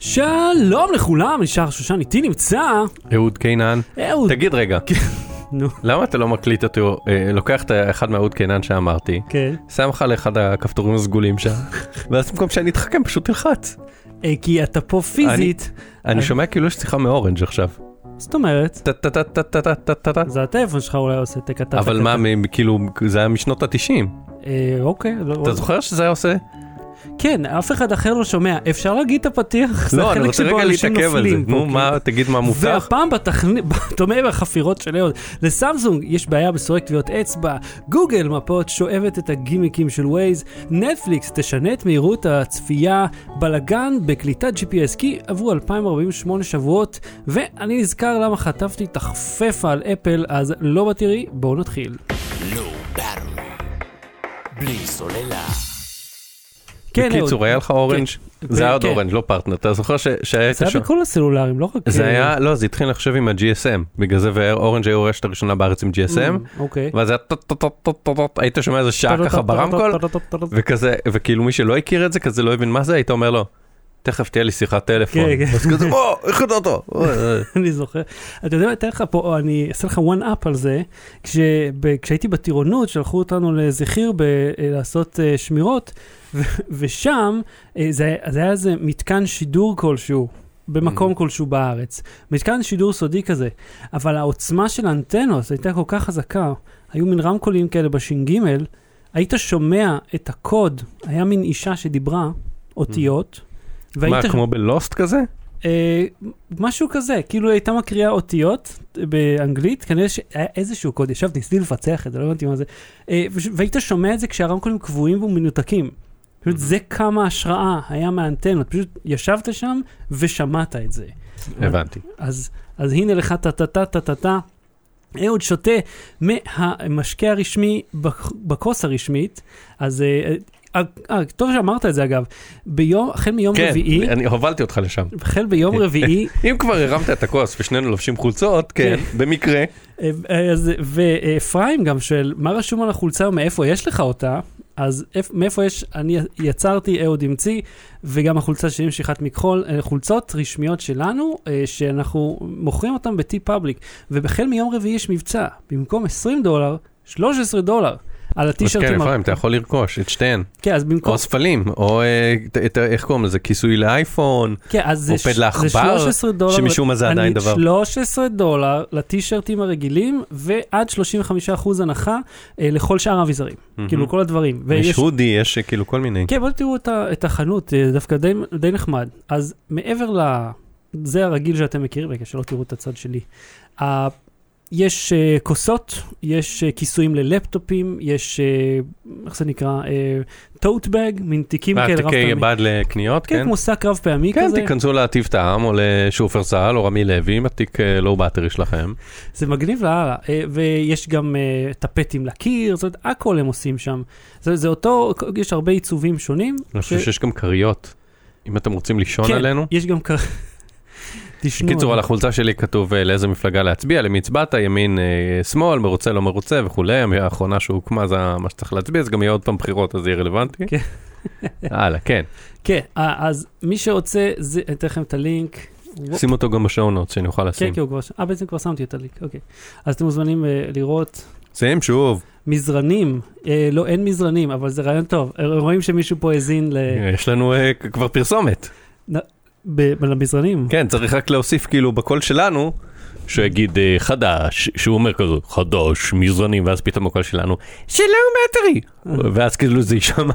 שלום לכולם, נשאר שושן איתי נמצא. אהוד קינן. אהוד. תגיד רגע, נו, למה אתה לא מקליט אותו, אה, לוקח את אחד מהאהוד קינן שאמרתי, כן. שם לך לאחד הכפתורים הסגולים שם, ואז במקום שאני אתחכם פשוט תלחץ. אה, כי אתה פה פיזית. אני. שומע כאילו יש שיחה מאורנג' עכשיו. זאת אומרת. זה הטלפון שלך אולי עושה טקה טקה. אבל מה, כאילו, זה היה משנות התשעים. אה, אוקיי. לא- אתה זוכר שזה היה עושה? כן, אף אחד אחר לא שומע. אפשר להגיד את הפתיח? לא, אני רוצה רגע אנשים להתעכב על זה. נו, כן. מה, תגיד מה מובטח? והפעם בתכנית, דומה בחפירות של אהוד, לסמסונג יש בעיה בסורק טביעות אצבע, גוגל מפות שואבת את הגימיקים של ווייז, נטפליקס תשנה את מהירות הצפייה, בלאגן בקליטת GPS כי עברו 2048 שבועות, ואני נזכר למה חטפתי תחפפה על אפל, אז לא בתראי, בואו נתחיל. בלי סוללה. כן, בקיצור, היה לך אורנג'? זה היה עוד כן. אורנג', לא פרטנר. אתה זוכר ש- שהיית זה היה? בכל הסלולרים, לא רק... זה היה, לא, זה התחיל לחשוב עם ה-GSM, בגלל זה ואורנג' היו הרשת הראשונה בארץ עם GSM, אוקיי. ואז היה היית שומע איזה שעה ככה ברמקול, וכזה, וכאילו מי שלא הכיר את זה, כזה לא הבין מה זה, היית אומר לו, תכף תהיה לי שיחת טלפון. כן, כן. אז כזה, או, איך אתה אותו? אני זוכר. אתה יודע, אתן לך פה, אני אעשה לך one up על זה. כשהייתי בטירונות, שלחו אותנו ב- אה, לעשות אה, שמירות, ושם אה, זה היה איזה מתקן שידור כלשהו. במקום Mhm. כלשהו בארץ. מתקן שידור סודי כזה, אבל העוצמה של האנטנות הייתה כל כך חזקה, היו מין רמקולים כאלה בש"ג, היית שומע את הקוד, היה מין אישה שדיברה אותיות, מה, כמו בלוסט כזה? אה, משהו כזה, כאילו היא הייתה מקריאה אותיות באנגלית, כנראה שהיה איזשהו קוד, ישבתי, ניסיתי לפצח את זה, לא הבנתי מה זה, אה, והיית שומע את זה כשהרמקולים קבועים ומנותקים. פשוט זה כמה השראה היה מהאנטנות, פשוט ישבת שם ושמעת את זה. הבנתי. אז, אז הנה לך טה-טה-טה-טה-טה. אהוד שותה מהמשקה הרשמי בכ- בכוס הרשמית, אז אה, טוב שאמרת את זה אגב, ביום, החל מיום כן, רביעי, אני הובלתי אותך לשם. החל ביום רביעי, אם כבר הרמת את הכוס ושנינו לובשים חולצות, כן, במקרה. אה, אז- ואפרים גם שואל, מה רשום על החולצה ומאיפה יש לך אותה? אז איפ- מאיפה יש, אני יצרתי, אהוד המציא, וגם החולצה שלי משיכת מכחול, חולצות רשמיות שלנו, אה, שאנחנו מוכרים אותן פאבליק, ובחל מיום רביעי יש מבצע, במקום 20 דולר, 13 דולר, על כן, הטישרטים. אפרים, אתה יכול לרכוש את שתיהן. כן, אז במקום, או ספלים, או אה, איך קוראים לזה, כיסוי לאייפון, כן, אז או פד לעכבר, 13 דולר, שמשום מה זה עדיין דבר. 13 דולר לטישרטים הרגילים, ועד 35% הנחה אה, לכל שאר האביזרים, כאילו כל הדברים. יש הודי, יש אה, כאילו כל מיני. כן, בואו תראו את, החנות, דווקא די נחמד. אז מעבר ל... זה הרגיל שאתם מכירים, רגע, שלא תראו את הצד שלי. Uh, יש uh, כוסות, יש uh, כיסויים ללפטופים, יש, uh, איך זה נקרא? טוט בג, מין תיקים כאלה רב תיקי פעמי. בד לקניות, כן, כן? כמו שק רב פעמי כן, כזה. תיכנסו להטיב טעם, או לשופרסל, או רמי לוי, עם התיק אה, לואו באטרי שלכם. זה מגניב לאללה. אה, ויש גם אה, טפטים לקיר, זאת אומרת, הכל הם עושים שם. זה, זה אותו, יש הרבה עיצובים שונים. אני חושב ש- שיש גם כריות. אם אתם רוצים לישון כן, עלינו. יש גם כ... תשנו. בקיצור, על החולצה שלי כתוב אה, לאיזה מפלגה להצביע, למי הצבעת, ימין, אה, שמאל, מרוצה, לא מרוצה וכולי. האחרונה שהוקמה זה מה שצריך להצביע, אז גם יהיה עוד פעם בחירות, אז זה יהיה רלוונטי. כן. הלאה, כן. כן, אה, אז מי שרוצה, זה- אני אתן לכם את הלינק. שים אותו גם בשעונות, שאני אוכל כן, לשים. כן, הוא כבר... אה, בעצם כבר שמתי את הלינק, אוקיי. אז אתם מוזמנים לראות שים שוב. מזרנים. אה, לא, אין מזרנים, אבל זה רעיון טוב. רואים שמישהו פה האזין ל... יש לנו אה, כבר פרסומת. למזרנים. כן, צריך רק להוסיף כאילו בקול שלנו, שיגיד אה, חדש, שהוא אומר כזה, חדש, מזרנים, ואז פתאום הקול שלנו, שלום מטרי, ואז כאילו זה יישמע,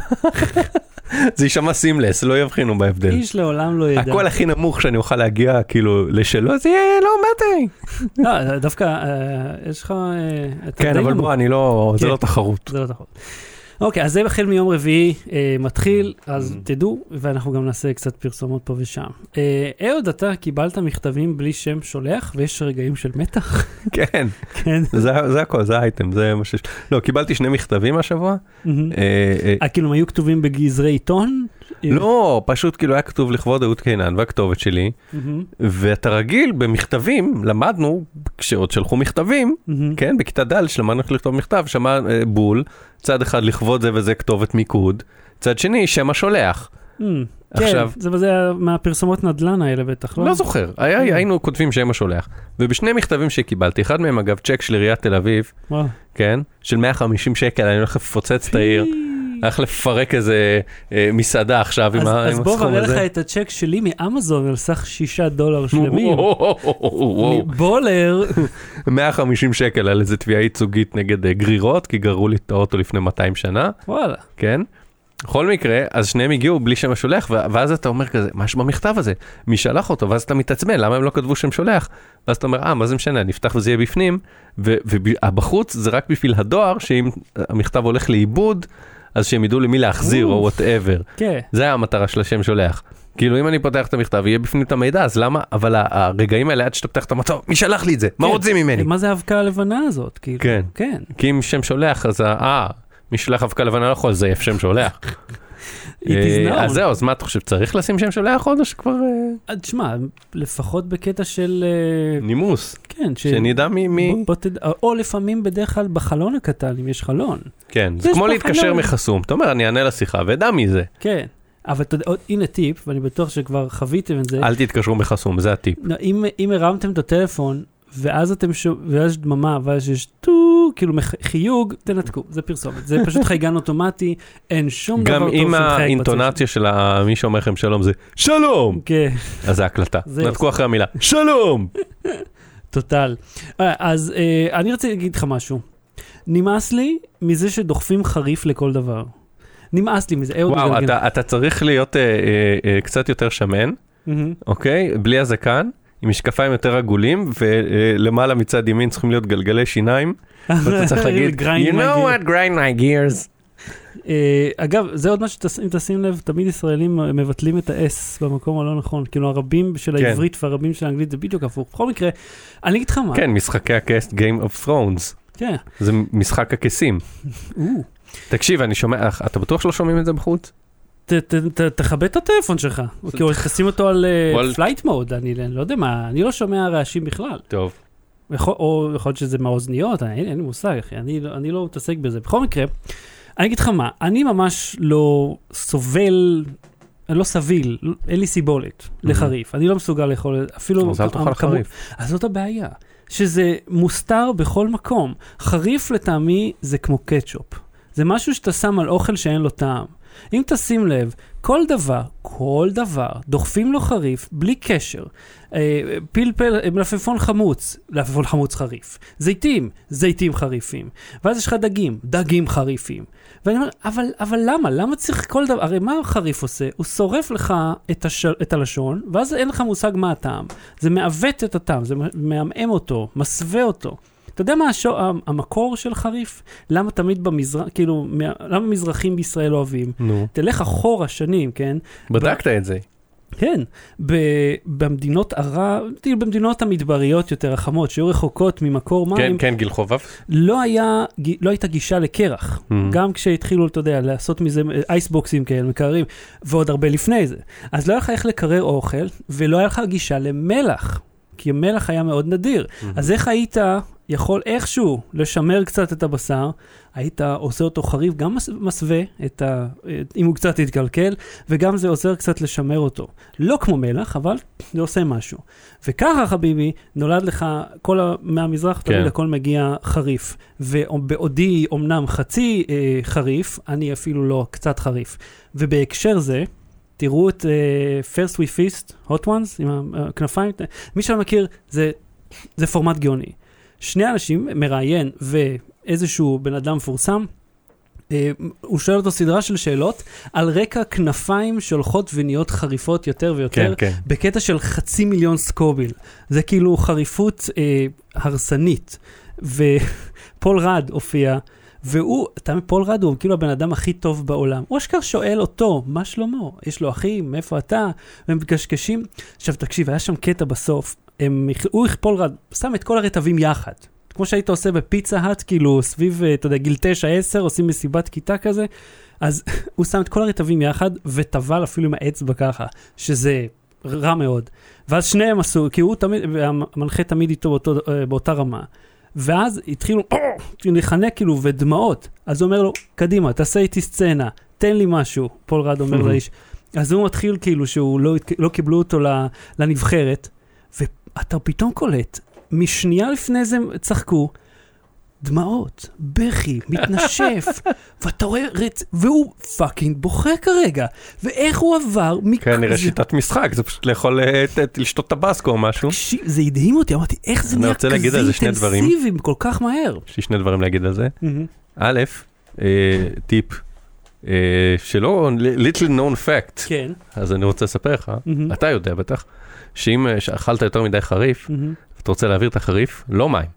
זה יישמע סימלס, לא יבחינו בהבדל. איש לעולם לא ידע. הקול הכי נמוך שאני אוכל להגיע כאילו לשלו, זה יהיה לא מטרי. לא, דווקא אה, יש לך... אה, כן, אבל. בוא, אני לא, זה כן. לא תחרות. זה לא נכון. אוקיי, אז זה החל מיום רביעי אה, מתחיל, אז Mhm. תדעו, ואנחנו גם נעשה קצת פרסומות פה ושם. אה, אהוד, אתה קיבלת מכתבים בלי שם שולח, ויש רגעים של מתח? כן, כן. זה זה הכל, זה האייטם, זה מה שיש. לא, קיבלתי שני מכתבים השבוע. מהמם. אה, אה, אה, כאילו הם היו כתובים בגזרי עיתון? לא, פשוט כאילו היה כתוב לכבוד אהוד קינן והכתובת שלי. ואתה רגיל במכתבים, למדנו, כשעוד שלחו מכתבים. כן, בכיתה ד' שלמדנו איך לכתוב מכתב, שמע אה, בול, צד אחד לכבוד זה וזה כתובת מיקוד, צד שני שם השולח. Mm, עכשיו- כן, זה, זה מהפרסומות נדל"ן האלה בטח, לא? לא זוכר, היה- היינו כותבים שם השולח. ובשני מכתבים שקיבלתי, אחד מהם אגב צ'ק של עיריית תל אביב, וואו. כן? של 150 שקל, אני הולך לפוצץ את העיר. הולך לפרק איזה אה, מסעדה עכשיו עם אז, ה- אז בוא הסכום נראה לך הזה. את הצ'ק שלי מאמזון על סך שישה דולר שלמים. בולר, 150 שקל על איזה תביעה ייצוגית נגד אה, גרירות, כי גררו לי את האוטו לפני 200 שנה, וואלה. כן? בכל מקרה, אז שניהם הגיעו בלי שם השולח, ואז אתה אומר כזה, מה יש במכתב הזה? מי שלח אותו? ואז אתה מתעצבן, למה הם לא כתבו שם שולח? ואז אתה אומר, אה, מה זה משנה, נפתח וזה יהיה בפנים, ובחוץ זה רק בשביל הדואר, שאם המכתב הולך לאיבוד, אז שהם ידעו למי להחזיר, או. Whatever. כן. זה היה המטרה של השם שולח. כאילו אם אני פותח את המכתב יהיה בפנים את המידע אז למה אבל הרגעים האלה עד שאתה פותח את המכתב מי שלח לי את זה מה כן. רוצים ממני מה זה האבקה הלבנה הזאת? כאילו? כן. כן. כי אם שם שולח אז אה מי שלח אבקה לבנה לא יכול לזייף שם שולח. It is אה, אז. זהו אז מה אתה חושב צריך לשים שם שולח עוד או שכבר אה, אה, תשמע, לפחות בקטע של... נימוס כן, ש... שנדע מי או לפעמים בדרך כלל בחלון הקטן, אם יש חלון. כן זה כמו להתקשר. מחסום אתה אומר אני אענה לשיחה ואדע מי זה כן. אבל אתה יודע, עוד- הנה טיפ, ואני בטוח שכבר חוויתם את זה. אל תתקשרו מחסום זה הטיפ. לא, אם, אם הרמתם את הטלפון, ואז אתם שומעים, ואז יש דממה, ואז יש טו, כאילו חיוג, תנתקו, זה פרסומת. זה פשוט חייגן אוטומטי, אין שום דבר גם טוב אם שמחייג בצד האינטונציה של מי שאומר לכם שלום זה שלום כן, אז זה הקלטה נתקו אחרי המילה שלום טוטל. אה, אז אה, אני רוצה להגיד לך משהו. נמאס לי מזה שדוחפים חריף לכל דבר. נמאס לי מזה, אהוד וואו, מגלגל. אתה, אתה צריך להיות אה, אה, אה, קצת יותר שמן. אוקיי? בלי הזקן, עם משקפיים יותר עגולים, ולמעלה מצד ימין צריכים להיות גלגלי שיניים, ואתה צריך להגיד, you know gear." what, grind my gears. אה, אגב, זה עוד משהו שאם תשים לב, תמיד ישראלים מבטלים את ה-S במקום הלא נכון. כאילו הרבים של כן. העברית והרבים של האנגלית זה בדיוק הפוך. בכל מקרה, אני אגיד לך מה. כן, משחקי הכס Game of Thrones, כן. זה משחק הכסים. תקשיב, אני שומע, אתה בטוח שלא שומעים את זה בחוץ? ת- ת- ת- תכבד את הטלפון שלך. כאילו, תשים אותו על. Flight mode, אני לא יודע מה, אני לא שומע רעשים בכלל. טוב. או יכול להיות שזה מהאוזניות, אני- אין לי מושג, אחי, אני, לא- מתעסק בזה. בכל מקרה, אני אגיד לך מה, אני ממש לא סובל, אני לא סביל, אין לי סיבולת לחריף, אני לא מסוגל לאכול, אפילו... אז אל תאכל חריף. אז זאת הבעיה, שזה מוסתר בכל מקום. חריף לטעמי זה כמו קטשופ. זה משהו שאתה שם על אוכל שאין לו טעם. אם תשים לב, כל דבר, כל דבר, דוחפים לו חריף, בלי קשר. אה, פלפל, אה, מלפפון חמוץ, מלפפון חמוץ חריף. זיתים, זיתים חריפים. ואז יש לך דגים, דגים חריפים. ואני אומר, אבל, אבל למה? למה צריך כל דבר? הרי מה החריף עושה? הוא שורף לך את, הש... את הלשון, ואז אין לך מושג מה הטעם. זה מעוות את הטעם, זה מעמעם אותו, מסווה אותו. אתה יודע מה השו... המקור של חריף? למה תמיד במזרח, כאילו, מה... למה מזרחים בישראל אוהבים? נו, תלך אחורה שנים, כן? בדקת את זה. כן, ב- במדינות ערב, במדינות המדבריות יותר החמות, שהיו רחוקות ממקור כן, מים, כן, גיל חובב. לא, היה, לא הייתה גישה לקרח. Mm. גם כשהתחילו, אתה יודע, לעשות מזה אייסבוקסים כאלה, מקררים, ועוד הרבה לפני זה. אז לא היה לך איך לקרר אוכל, ולא היה לך גישה למלח, כי מלח היה מאוד נדיר. אז איך היית יכול איכשהו לשמר קצת את הבשר? היית עושה אותו חריף, גם מס- מסווה, את ה, אם הוא קצת יתקלקל, וגם זה עוזר קצת לשמר אותו. לא כמו מלח, אבל זה עושה משהו. וככה, חביבי, נולד לך, כל ה... מהמזרח כן. תמיד הכל מגיע חריף. ובעודי אומנם חצי אה, חריף, אני אפילו לא קצת חריף. ובהקשר זה, תראו את uh, First We Feast, Hot Ones, עם הכנפיים, מי שלא מכיר, זה, זה פורמט גאוני. שני אנשים, מראיין ואיזשהו בן אדם מפורסם, אה, הוא שואל אותו סדרה של שאלות על רקע כנפיים שהולכות ונהיות חריפות יותר ויותר, כן, כן. בקטע של חצי מיליון סקוביל. זה כאילו חריפות אה, הרסנית. ופול ראד הופיע, והוא, אתה מבין, פול ראד הוא כאילו הבן אדם הכי טוב בעולם. הוא אשכרה שואל אותו, מה שלמה? יש לו אחים, מאיפה אתה? והם מקשקשים. עכשיו תקשיב, היה שם קטע בסוף, הם, הוא, פול ראד, שם את כל הרטבים יחד. כמו שהיית עושה בפיצה האט, כאילו סביב, אה, אתה יודע, גיל 9-10, עושים מסיבת כיתה כזה, אז הוא שם את כל הרטבים יחד, וטבל אפילו עם האצבע ככה, שזה רע מאוד. ואז שניהם עשו, כי הוא תמיד, והמנחה תמיד איתו באותו, אה, באותה רמה. ואז התחילו לחנק כאילו ודמעות. אז הוא אומר לו, קדימה, תעשה איתי סצנה, תן לי משהו, פול רד אומר. לאיש. אז הוא מתחיל כאילו שהוא לא, לא קיבלו אותו לנבחרת, ואתה פתאום קולט, משנייה לפני זה צחקו, דמעות, בכי, מתנשף, ואתה רואה רצ... והוא פאקינג בוכה כרגע, ואיך הוא עבר מכ... כנראה זה- שיטת משחק, זה פשוט לאכול, אה, לשתות טבסקו או משהו. תקשיב, זה הדהים אותי, אמרתי, איך זה נהיה כזה. אינטנסיבי כל כך מהר. יש לי שני דברים להגיד על זה. א', אה, טיפ, אה, שלא, little known fact, כן. אז אני רוצה לספר לך. אתה יודע בטח, שאם אה, אכלת יותר מדי חריף. ואתה רוצה להעביר את החריף, לא מים,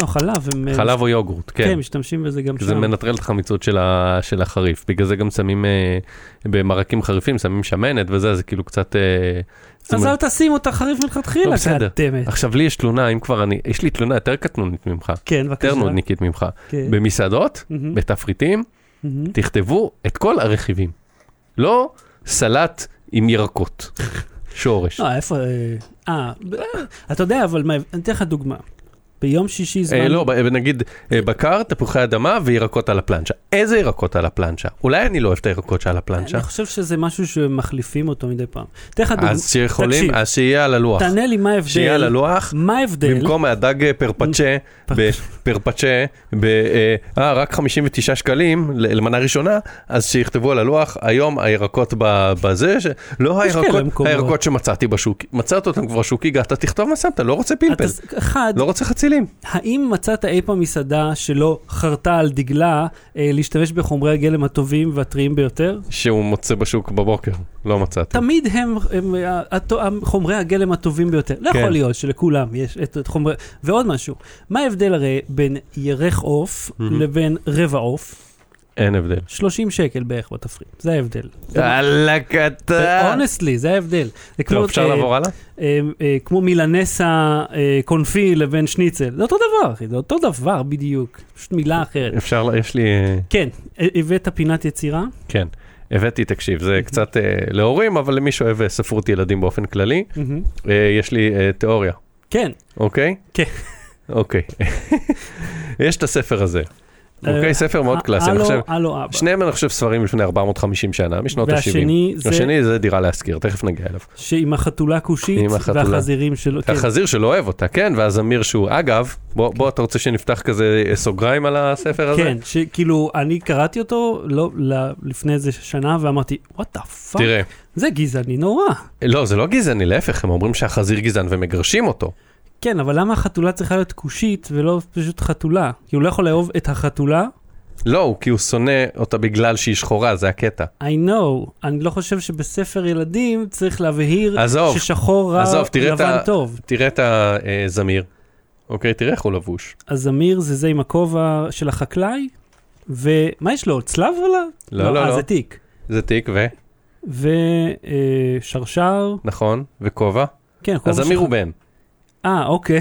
לא, חלב, הם... חלב או יוגורט, כן, כן. משתמשים בזה גם כי זה שם. מנטרל את החמיצות של, ה, של החריף, בגלל זה גם שמים אה, במרקים חריפים, שמים שמנת וזה, זה כאילו קצת... אה, אז אל תשים אותה חריף מלכתחילה, לא, בסדר. goddammit. עכשיו לי יש תלונה, אם כבר אני, יש לי תלונה יותר קטנונית ממך, כן, בבקשה. יותר נודניקית ממך. כן. במסעדות, מהמם. בתפריטים, מהמם. תכתבו את כל הרכיבים. לא סלט עם ירקות, שורש. אה, איפה... אה, אה, אתה יודע, אבל אני אתן לך דוגמה. ביום שישי זמן... אה, לא, נגיד אה, בקר, תפוחי אדמה וירקות על הפלנצ'ה. איזה ירקות על הפלנצ'ה? אולי אני לא אוהב את הירקות שעל הפלנצ'ה. אני חושב שזה משהו שמחליפים אותו מדי פעם. אתן לך דוגמה. אז שיכולים, תקשיב. אז שיהיה על הלוח. תענה לי מה שיהיה על ההבדל. הלוח, מה ההבדל? במקום הדג אה, פרפצ'ה, בפרפצ'ה, ב... אה, אה, רק 59 שקלים למנה ראשונה, אז שיכתבו על הלוח, היום הירקות ב- בזה, ש... לא הירקות. הירקות שמצאתי בשוק, מצאת אותם כבר שוק, הגעת, תכתוב מה שמת, לא רוצה פלפל, אתה- אחד, לא רוצה חצילים. האם מצאת אי פעם מסעדה שלא חרתה על דגלה אה, להשתמש בחומרי הגלם הטובים והטריים ביותר? שהוא מוצא בשוק בבוקר, לא מצאתי. תמיד הם, הם אה, הטו- חומרי הגלם הטובים ביותר. לא כן. יכול להיות שלכולם יש את, את חומרי... ועוד משהו, מה ההבדל הרי בין ירך עוף מהמם. לבין רבע עוף? אין הבדל. 30 שקל בערך בתפריט, זה ההבדל. יאללה קטן. אונסטלי, זה ההבדל. זה כמו, אפשר אה, לעבור הלאה? אה, אה, כמו מילנסה קונפי לבין שניצל, זה אותו דבר, אחי, זה אותו דבר בדיוק, פשוט מילה אחרת. אפשר, יש לי, כן, הבאת פינת יצירה? כן. הבאתי, תקשיב, זה קצת אה, להורים, אבל למי שאוהב ספרות ילדים באופן כללי. אה, יש לי אה, תיאוריה, כן. אוקיי? כן. אוקיי. יש את הספר הזה, אוקיי? ספר מאוד קלאסי, אני חושב. שניהם אני חושב ספרים לפני 450 שנה, משנות ה-70. והשני זה השני זה דירה להשכיר, תכף נגיע אליו. שעם החתולה כושית. והחזירים שלו. כן. החזיר שלא אוהב אותה, כן? ואז אמיר שהוא, אגב, בוא, אתה רוצה שנפתח כזה אה, סוגריים על הספר הזה? כן, שכאילו, אני קראתי אותו לא, לפני איזה שנה ואמרתי, what the fuck, תראה, זה גזעני נורא. לא, זה לא גזעני, להפך, הם אומרים שהחזיר גזען ומגרשים אותו. כן, אבל למה החתולה צריכה להיות כושית ולא פשוט חתולה? כי הוא לא יכול לאהוב את החתולה? לא, כי הוא שונא אותה בגלל שהיא שחורה, זה הקטע. I know, אני לא חושב שבספר ילדים צריך להבהיר עזוב, ששחור רע, עזוב, תראה לבן ה- טוב. תראה את הזמיר, אוקיי? תראה איך הוא לבוש. אז אמיר זה זה עם הכובע של החקלאי, ומה יש לו? צלב עליו? לא, לא, אה, לא. זה תיק. זה תיק ו... ושרשר, נכון, וכובע. כן, כובע אז של- אמיר הוא בן, אה, אוקיי.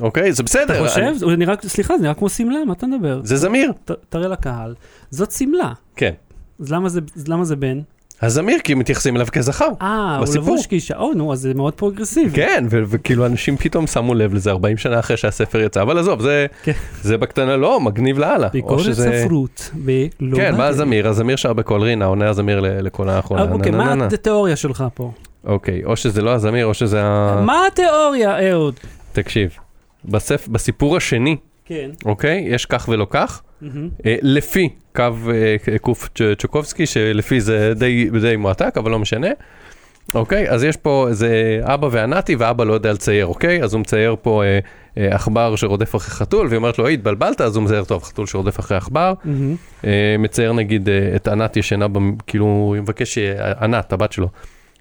אוקיי? זה בסדר. אתה חושב? אני- זה נראה, סליחה, זה נראה כמו שמלה, מה אתה מדבר? זה זמיר, ת- תראה לקהל. זאת שמלה. כן. אז למה זה, אז למה זה בן? הזמיר, כי מתייחסים אליו כזכר. אה, הוא. לבוש כאישה. או, נו, אז זה מאוד פרוגרסיבי. כן, וכאילו אנשים פתאום שמו לב לזה 40 שנה אחרי שהספר יצא, אבל עזוב, זה- כן. זה בקטנה לא, מגניב לאללה. ביקורת שזה- ספרות ולא... כן, בא הזמיר, הזמיר שר בקול רינה, עונה הזמיר לכל האחרונה. אוקיי, מה. התיאוריה שלך פה? אוקיי, או שזה לא הזמיר, או שזה ה... מה התיאוריה, אהוד? תקשיב, בספ... בסיפור השני, כן. אוקיי, יש כך ולא כך, מהמם. אה, לפי קו אה, קוף צ'- צ'קובסקי, שלפי זה די, די מועתק, אבל לא משנה. אוקיי, אז יש פה איזה אבא וענתי, ואבא לא יודע לצייר, אוקיי? אז הוא מצייר פה אה, אה, עכבר שרודף אחרי חתול, והיא אומרת לו, היי, התבלבלת, אז הוא מצייר, טוב, חתול שרודף אחרי עכבר. מהמם. אה, מצייר נגיד אה, את ענת ישנה, במ- כאילו, הוא מבקש שענת, הבת שלו,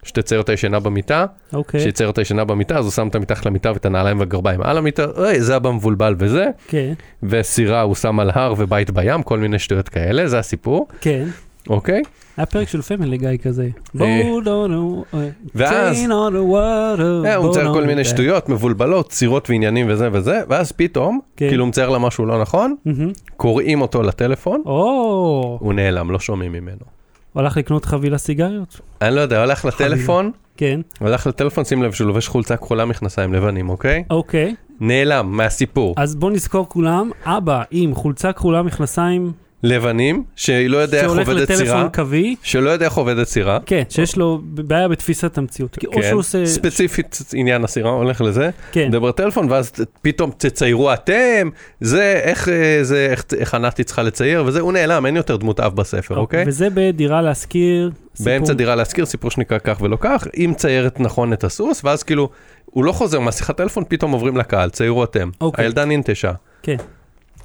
שתצייר אותה ישנה במיטה, אוקיי. שיצייר אותה ישנה במיטה, אז הוא שם אותה מתחת למיטה ואת הנעליים והגרביים על המיטה, אוי, זה אבא מבולבל וזה, כן, וסירה הוא שם על הר ובית בים, כל מיני שטויות כאלה, זה הסיפור, כן. אוקיי? היה פרק של פמילי גיא כזה. בואו לא ואז- water, אה, הוא בואו מצייר לא כל מיני. שטויות, מבולבלות, צירות ועניינים וזה וזה, ואז פתאום, כן. כאילו הוא מצייר לה משהו לא נכון. קוראים אותו לטלפון, הוא נעלם, לא שומעים ממנו. הלך לקנות חבילה סיגריות? אני לא יודע, הלך לטלפון, כן, הלך לטלפון, שים לב שהוא לובש חולצה כחולה מכנסיים לבנים, אוקיי? אוקיי. נעלם מהסיפור. אז בוא נזכור כולם, אבא עם חולצה כחולה מכנסיים לבנים, שלא יודע איך שהולך עובדת סירה, לטלפון קווי, שלא יודע איך עובדת סירה. כן, שיש לו בעיה בתפיסת המציאות. כי או כן, שהוא עושה... ספציפית עניין הסירה, הולך לזה, כן. מדבר טלפון, ואז פתאום תציירו אתם, זה, איך, אה, זה, איך, איך ענתי צריכה לצייר, וזה, הוא נעלם, אין יותר דמות אב בספר, אוקיי? וזה בדירה להשכיר. באמצע סיפור- דירה להשכיר, סיפור שנקרא כך ולא כך, היא מציירת נכון את הסוס, ואז כאילו, הוא לא חוזר מהשיחת טלפון, פתאום עוברים לקהל, ציירו אתם. אוקיי. הילדה ננטשה. כן.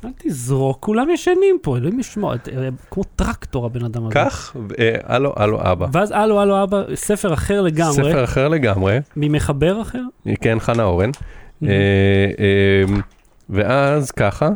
אל תזרוק, כולם ישנים פה, אלוהים ישמור, אה, כמו טרקטור הבן אדם הזה. כך, אה, הלו, הלו אבא. ואז הלו, הלו, אבא, ספר אחר לגמרי, ספר אחר לגמרי, ממחבר אחר. כן, חנה אורן. אה, אה, ואז ככה,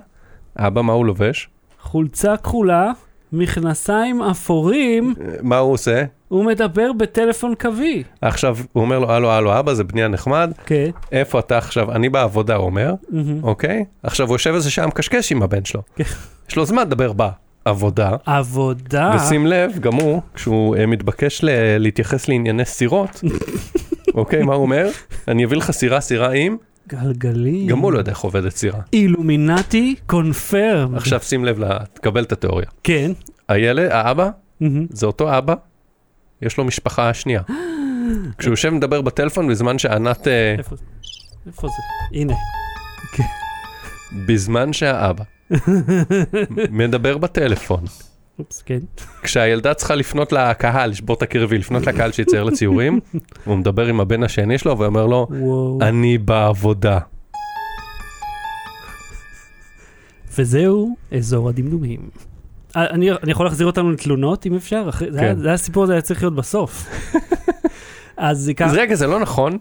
אבא, מה הוא לובש? חולצה כחולה, מכנסיים אפורים, אה, מה הוא עושה? הוא מדבר בטלפון קווי. עכשיו, הוא אומר לו, הלו, הלו, אבא, זה בני הנחמד, כן. איפה אתה עכשיו? אני בעבודה, הוא אומר. אוקיי? עכשיו, הוא יושב איזה שעה מקשקש עם הבן שלו. כן. יש לו זמן לדבר בעבודה, עבודה. ושים לב, גם הוא, כשהוא אה, מתבקש ל- להתייחס לענייני סירות, אוקיי, מה הוא אומר? אני אביא לך סירה, סירה עם, גלגלים. גם הוא לא יודע איך עובדת סירה. אילומינטי קונפרם. עכשיו שים לב, ל- תקבל את התיאוריה. כן. הילד, האבא, מהמם. זה אותו אבא, יש לו משפחה שנייה. כשהוא יושב מדבר בטלפון בזמן שענת, אה, איפה זה? איפה זה? הנה. בזמן שהאבא מדבר בטלפון, אופס, כן. כשהילדה צריכה לפנות לקהל, לשבור את הקרבי, לפנות לקהל שיצייר לציורים, הוא מדבר עם הבן השני שלו ואומר לו. אני בעבודה. וזהו אזור הדמדומים. אני, אני יכול להחזיר אותנו לתלונות אם אפשר? אחרי, זה, היה, כן. זה היה הסיפור הזה היה צריך להיות בסוף. אז זה ככה, אז רגע, זה לא נכון,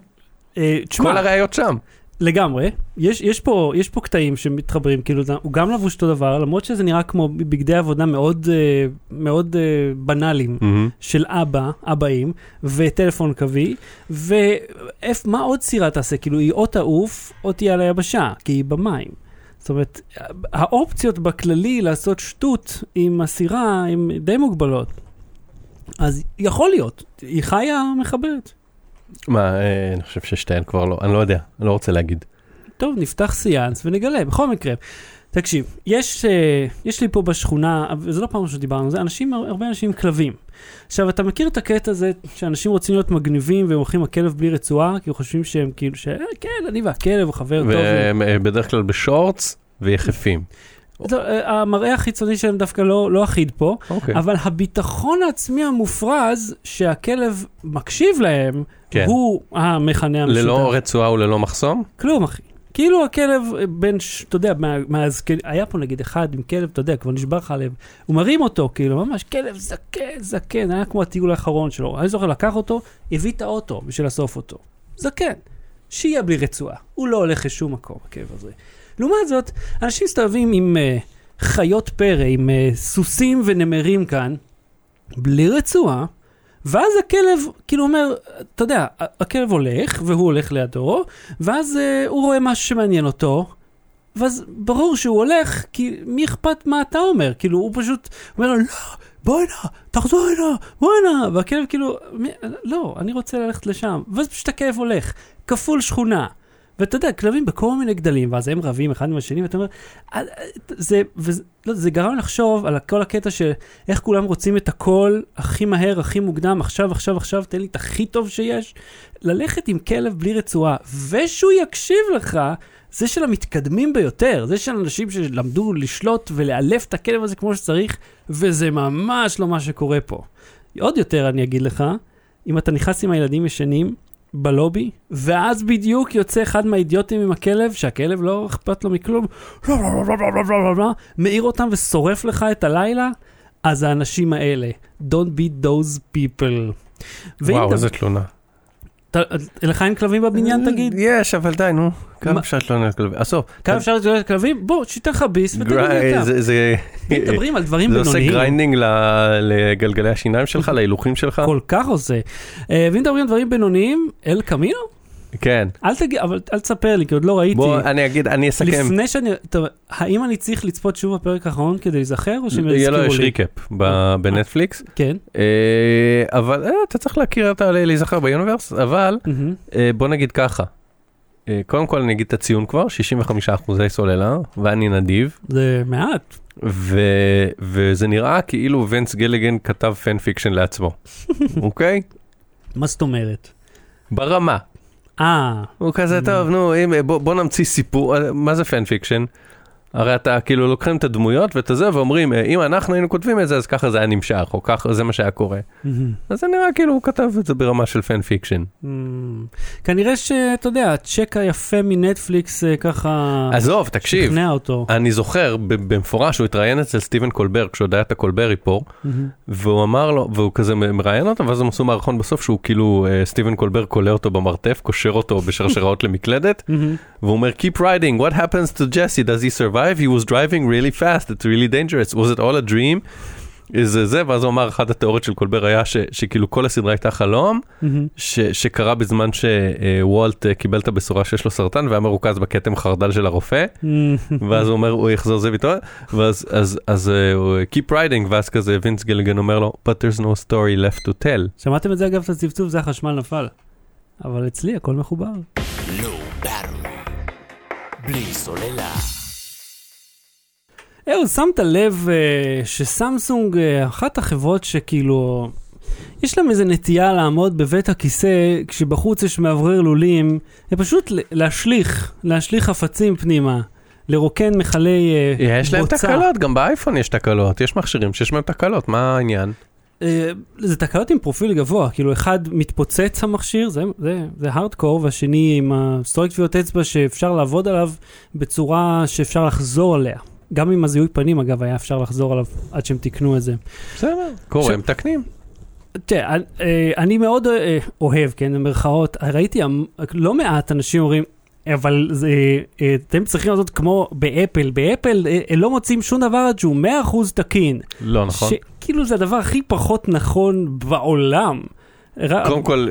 אה, תשמע, כל הראיות שם. לגמרי, יש, יש, פה, יש פה קטעים שמתחברים, כאילו זה- הוא גם לבוש אותו דבר, למרות שזה נראה כמו בגדי עבודה מאוד, אה, מאוד אה, בנאליים. של אבא, אבאים, וטלפון קווי, ומה עוד סירה תעשה? כאילו, היא או תעוף, או תהיה על היבשה, כי היא במים. זאת אומרת, האופציות בכללי לעשות שטות עם הסירה הן די מוגבלות. אז יכול להיות, היא חיה מחברת. מה, אה, אני חושב ששתיהן כבר לא, אני לא יודע, אני לא רוצה להגיד. טוב, נפתח סיאנס ונגלה. בכל מקרה, תקשיב, יש, אה, יש לי פה בשכונה, וזו לא פעם ראשונה שדיברנו על זה, אנשים, הרבה אנשים עם כלבים. עכשיו, אתה מכיר את הקטע הזה שאנשים רוצים להיות מגניבים והם הולכים הכלב בלי רצועה, כי הם חושבים שהם כאילו, ש... "אה, כן, אני והכלב הוא חבר טוב. ובדרך כלל בשורטס ויחפים. לא, אה, המראה החיצוני שלהם דווקא לא, לא אחיד פה, אוקיי. אבל הביטחון העצמי המופרז שהכלב מקשיב להם, כן. הוא המכנה המשותף. ללא רצועה וללא מחסום? כלום, אחי. כאילו הכלב בין, אתה יודע, מה, מהזקן, היה פה נגיד אחד עם כלב, אתה יודע, כבר נשבר לך הלב. הוא מרים אותו, כאילו, ממש כלב זקן, זקן, היה כמו הטיול האחרון שלו. אני זוכר, לקח אותו, הביא את האוטו בשביל לאסוף אותו. זקן. שיהיה בלי רצועה. הוא לא הולך לשום מקום, הכלב הזה. לעומת זאת, אנשים מסתובבים עם uh, חיות פרא, עם uh, סוסים ונמרים כאן, בלי רצועה, ואז הכלב, כאילו אומר, אתה יודע, הכלב הולך, והוא הולך לידו, ואז uh, הוא רואה משהו שמעניין אותו, ואז ברור שהוא הולך, כי מי אכפת מה אתה אומר? כאילו, הוא פשוט אומר לו, לא, בוא הנה, תחזור הנה, בוא הנה, והכלב כאילו, לא, אני רוצה ללכת לשם. ואז פשוט הכלב הולך, כפול שכונה. ואתה יודע, כלבים בכל מיני גדלים, ואז הם רבים אחד עם השני, ואתה אומר, "אה, זה, וזה, לא, זה גרם לחשוב על כל הקטע של איך כולם רוצים את הכל הכי מהר, הכי מוקדם, עכשיו, עכשיו, עכשיו, תן לי את הכי טוב שיש. ללכת עם כלב בלי רצועה, ושהוא יקשיב לך, זה של המתקדמים ביותר, זה של אנשים שלמדו לשלוט ולאלף את הכלב הזה כמו שצריך, וזה ממש לא מה שקורה פה. עוד יותר אני אגיד לך, אם אתה נכנס עם הילדים ישנים בלובי, ואז בדיוק יוצא אחד מהאידיוטים עם הכלב, שהכלב לא אכפת לו מכלום, מעיר אותם ושורף לך את הלילה, אז האנשים האלה, Don't be those people. וואו, איזה תלונה. לך אין כלבים בבניין תגיד? יש, אבל די, נו. מה- כמה אפשר להתלונן על כלבים? עזוב. כמה אפשר להיות כלבים? בוא, שייתן לך ביס ותגיד לי אותם. זה- זה... מדברים על דברים זה עושה. grinding לגלגלי השיניים שלך, להילוכים שלך? כל כך עושה. אה, ואם מדברים על דברים בינוניים, אל קמינו? כן. אל תגיד, אבל אל תספר לי, כי עוד לא ראיתי. בוא, אני אגיד, אני אסכם. לפני שאני, טוב, האם אני צריך לצפות שוב בפרק האחרון כדי להיזכר, או שהם יהיה לו, יזכירו יש לי? Recap ב- בנטפליקס, כן. אה, אבל אה, אתה צריך להכיר להיזכר ב universe, אבל. אה, בוא נגיד ככה, אה, קודם כל אני אגיד את הציון כבר, 65 אחוזי סוללה, ואני נדיב, זה מעט. ו, וזה נראה כאילו וינס גיליגן כתב fan fiction לעצמו, אוקיי? מה זאת אומרת? ברמה. אה, הוא כזה, טוב, נו, בוא, נמציא סיפור, מה זה fan fiction? הרי אתה כאילו לוקחים את הדמויות ואת הזה ואומרים, אה, אם אנחנו היינו כותבים את זה, אז ככה זה היה נמשך, או ככה, זה מה שהיה קורה. מהמם. אז זה נראה כאילו הוא כתב את זה ברמה של fan fiction. מהמם. כנראה שאתה יודע, הצ'ק היפה מנטפליקס אה, ככה עזוב, תקשיב, שכנע אותו. אני זוכר במפורש, הוא התראיין אצל סטיבן קולבר, כשעוד היה את הקולבר ריפור, מהמם. והוא אמר לו, והוא כזה מראיין אותו, ואז הם עשו מערכון בסוף שהוא כאילו, אה, סטיבן קולבר כולא אותו במרתף, קושר אותו בשרשראות למקלדת. והוא אומר, Keep riding, what happens to Jesse? Does he survive? He was driving really fast, it's really dangerous. Was it all a dream? זה זה, ואז הוא אמר, אחת התיאוריות של קולבר היה ש, שכאילו כל הסדרה הייתה חלום, מהמם. ש, שקרה בזמן שוולט אה, קיבל את הבשורה שיש לו סרטן והיה מרוכז בכתם חרדל של הרופא, ואז הוא אומר, הוא יחזור זה ואיתו, ואז אז, אז, אה, הוא Keep riding, ואז כזה וינס גלגן אומר לו, But there's no story left to tell. שמעתם את זה אגב, את הצפצוף, זה החשמל נפל. אבל אצלי הכל מחובר. Low Battery. בלי סוללה. אהו, שמת לב אה, שסמסונג, אה, אחת החברות שכאילו, יש להם איזה נטייה לעמוד בבית הכיסא, כשבחוץ יש מאוורר לולים, זה פשוט להשליך, להשליך חפצים פנימה, לרוקן מכלי אה, יש להם בוצה. תקלות, גם באייפון יש תקלות, יש מכשירים שיש בהם תקלות, מה העניין? זה תקלות עם פרופיל גבוה, כאילו אחד מתפוצץ המכשיר, זה, זה, זה הארדקור, והשני עם הסטורק טביעות אצבע שאפשר לעבוד עליו בצורה שאפשר לחזור עליה. גם עם הזיהוי פנים, אגב, היה אפשר לחזור עליו עד שהם תיקנו את זה. בסדר, קורה, ש- מתקנים. תראה, אני- אה, מאוד אה, אוהב, כן, במרכאות, ראיתי לא מעט אנשים אומרים, אבל זה, אה, אתם צריכים לעשות כמו באפל, באפל לא מוצאים שום דבר עד שהוא 100% תקין. לא נכון. שכאילו זה הדבר הכי פחות נכון בעולם. קודם כל,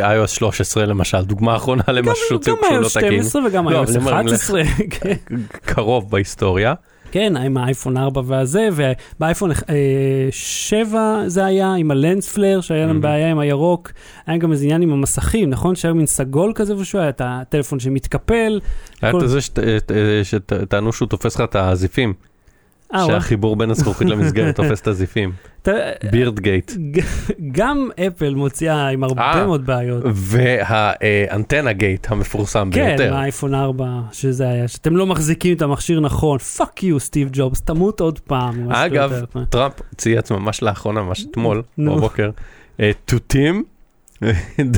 iOS 13 למשל, דוגמה אחרונה למשהו שהוציאו גם כשהוא לא iOS תקין. 12 וגם לא, iOS אני אומר, 11, כן. קרוב בהיסטוריה. כן, עם האייפון 4 והזה, ובאייפון אה, 7 זה היה, עם ה lens flare, שהיה להם Mhm. בעיה עם הירוק, היה גם איזה עניין עם המסכים, נכון? שהיה מין סגול כזה ושהו, היה את הטלפון שמתקפל. היה את זה אה, אה, שטענו שהוא תופס לך את הזיפים, אה. שהחיבור בין הזכוכית למסגרת תופס את הזיפים. Beard gate. גם אפל מוציאה עם הרבה אה. מאוד בעיות. וה antenna gate המפורסם כן, ביותר. האייפון 4, שזה היה, שאתם לא מחזיקים את המכשיר נכון, fuck you סטיב ג'ובס, תמות עוד פעם. אגב. טראמפ צייץ ממש לאחרונה, ממש אתמול. בבוקר, אה, to Tim,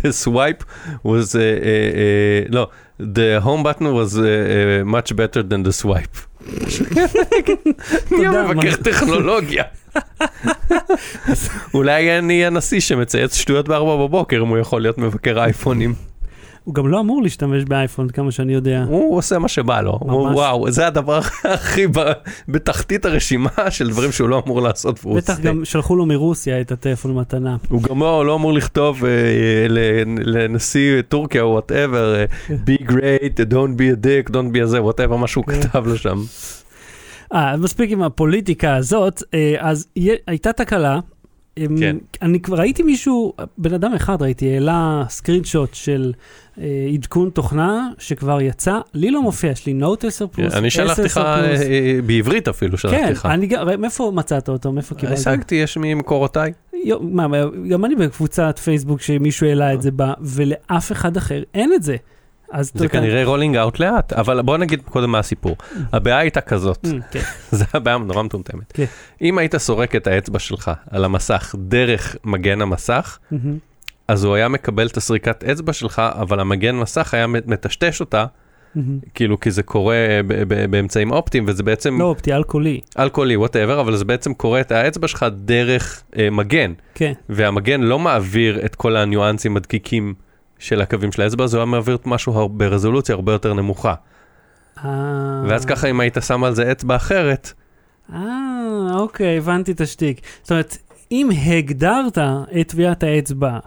the swipe was, אה, אה, אה, לא, the home button was אה, אה, much better than the swipe. תודה, המבקר טכנולוגיה? אולי אני הנשיא שמצייץ שטויות בארבע בבוקר, אם הוא יכול להיות מבקר אייפונים. הוא גם לא אמור להשתמש באייפון, כמה שאני יודע. הוא עושה מה שבא לו. הוא-. וואו, זה הדבר הכי ב- בתחתית הרשימה של דברים שהוא לא אמור לעשות. בטח עושה. גם שלחו לו מרוסיה את הטלפון מתנה. הוא גם לא, לא אמור לכתוב אה, לנשיא טורקיה או whatever, be great, don't be a dick, don't be a זה, whatever, מה שהוא כן. כתב לו שם. אה, מספיק עם הפוליטיקה הזאת, אה, אז הייתה תקלה. אמ, כן. אני כבר ראיתי מישהו, בן אדם אחד ראיתי, העלה screenshot של אה, עדכון תוכנה שכבר יצא, לי לא מופיע, יש לי Note 10 פלוס, אני שלחתי לך, 10 אה, פלוס. אה, בעברית אפילו שלחתי כן, לך. אני גם, מאיפה מצאת אותו? מאיפה קיבלת? השגתי, יש ממקורותיי. גם אני בקבוצת פייסבוק שמישהו העלה את זה בה, ולאף אחד אחר אין את זה. אז זה כנראה rolling out לאט, אבל בוא נגיד קודם מה הסיפור. הבעיה הייתה כזאת, Mm, כן. זו הבעיה נורא מטומטמת. כן. אם היית סורק את האצבע שלך על המסך דרך מגן המסך, מהמם. אז הוא היה מקבל את הסריקת אצבע שלך, אבל המגן מסך היה מטשטש אותה, מהמם. כאילו כי זה קורה באמצעים אופטיים, וזה בעצם לא אופטי, אלכוהולי. אלכוהולי, whatever, אבל זה בעצם קורא את האצבע שלך דרך אה, מגן, כן. והמגן לא מעביר את כל הניואנסים הדקיקים של הקווים של האצבע, אז הוא היה מעביר משהו הר- ברזולוציה הרבה יותר נמוכה. אה, ואז ככה אם היית שם על זה אצבע אחרת, אה, אוקיי, הבנתי את השטיק. זאת אומרת, אם הגדרת את טביעת האצבע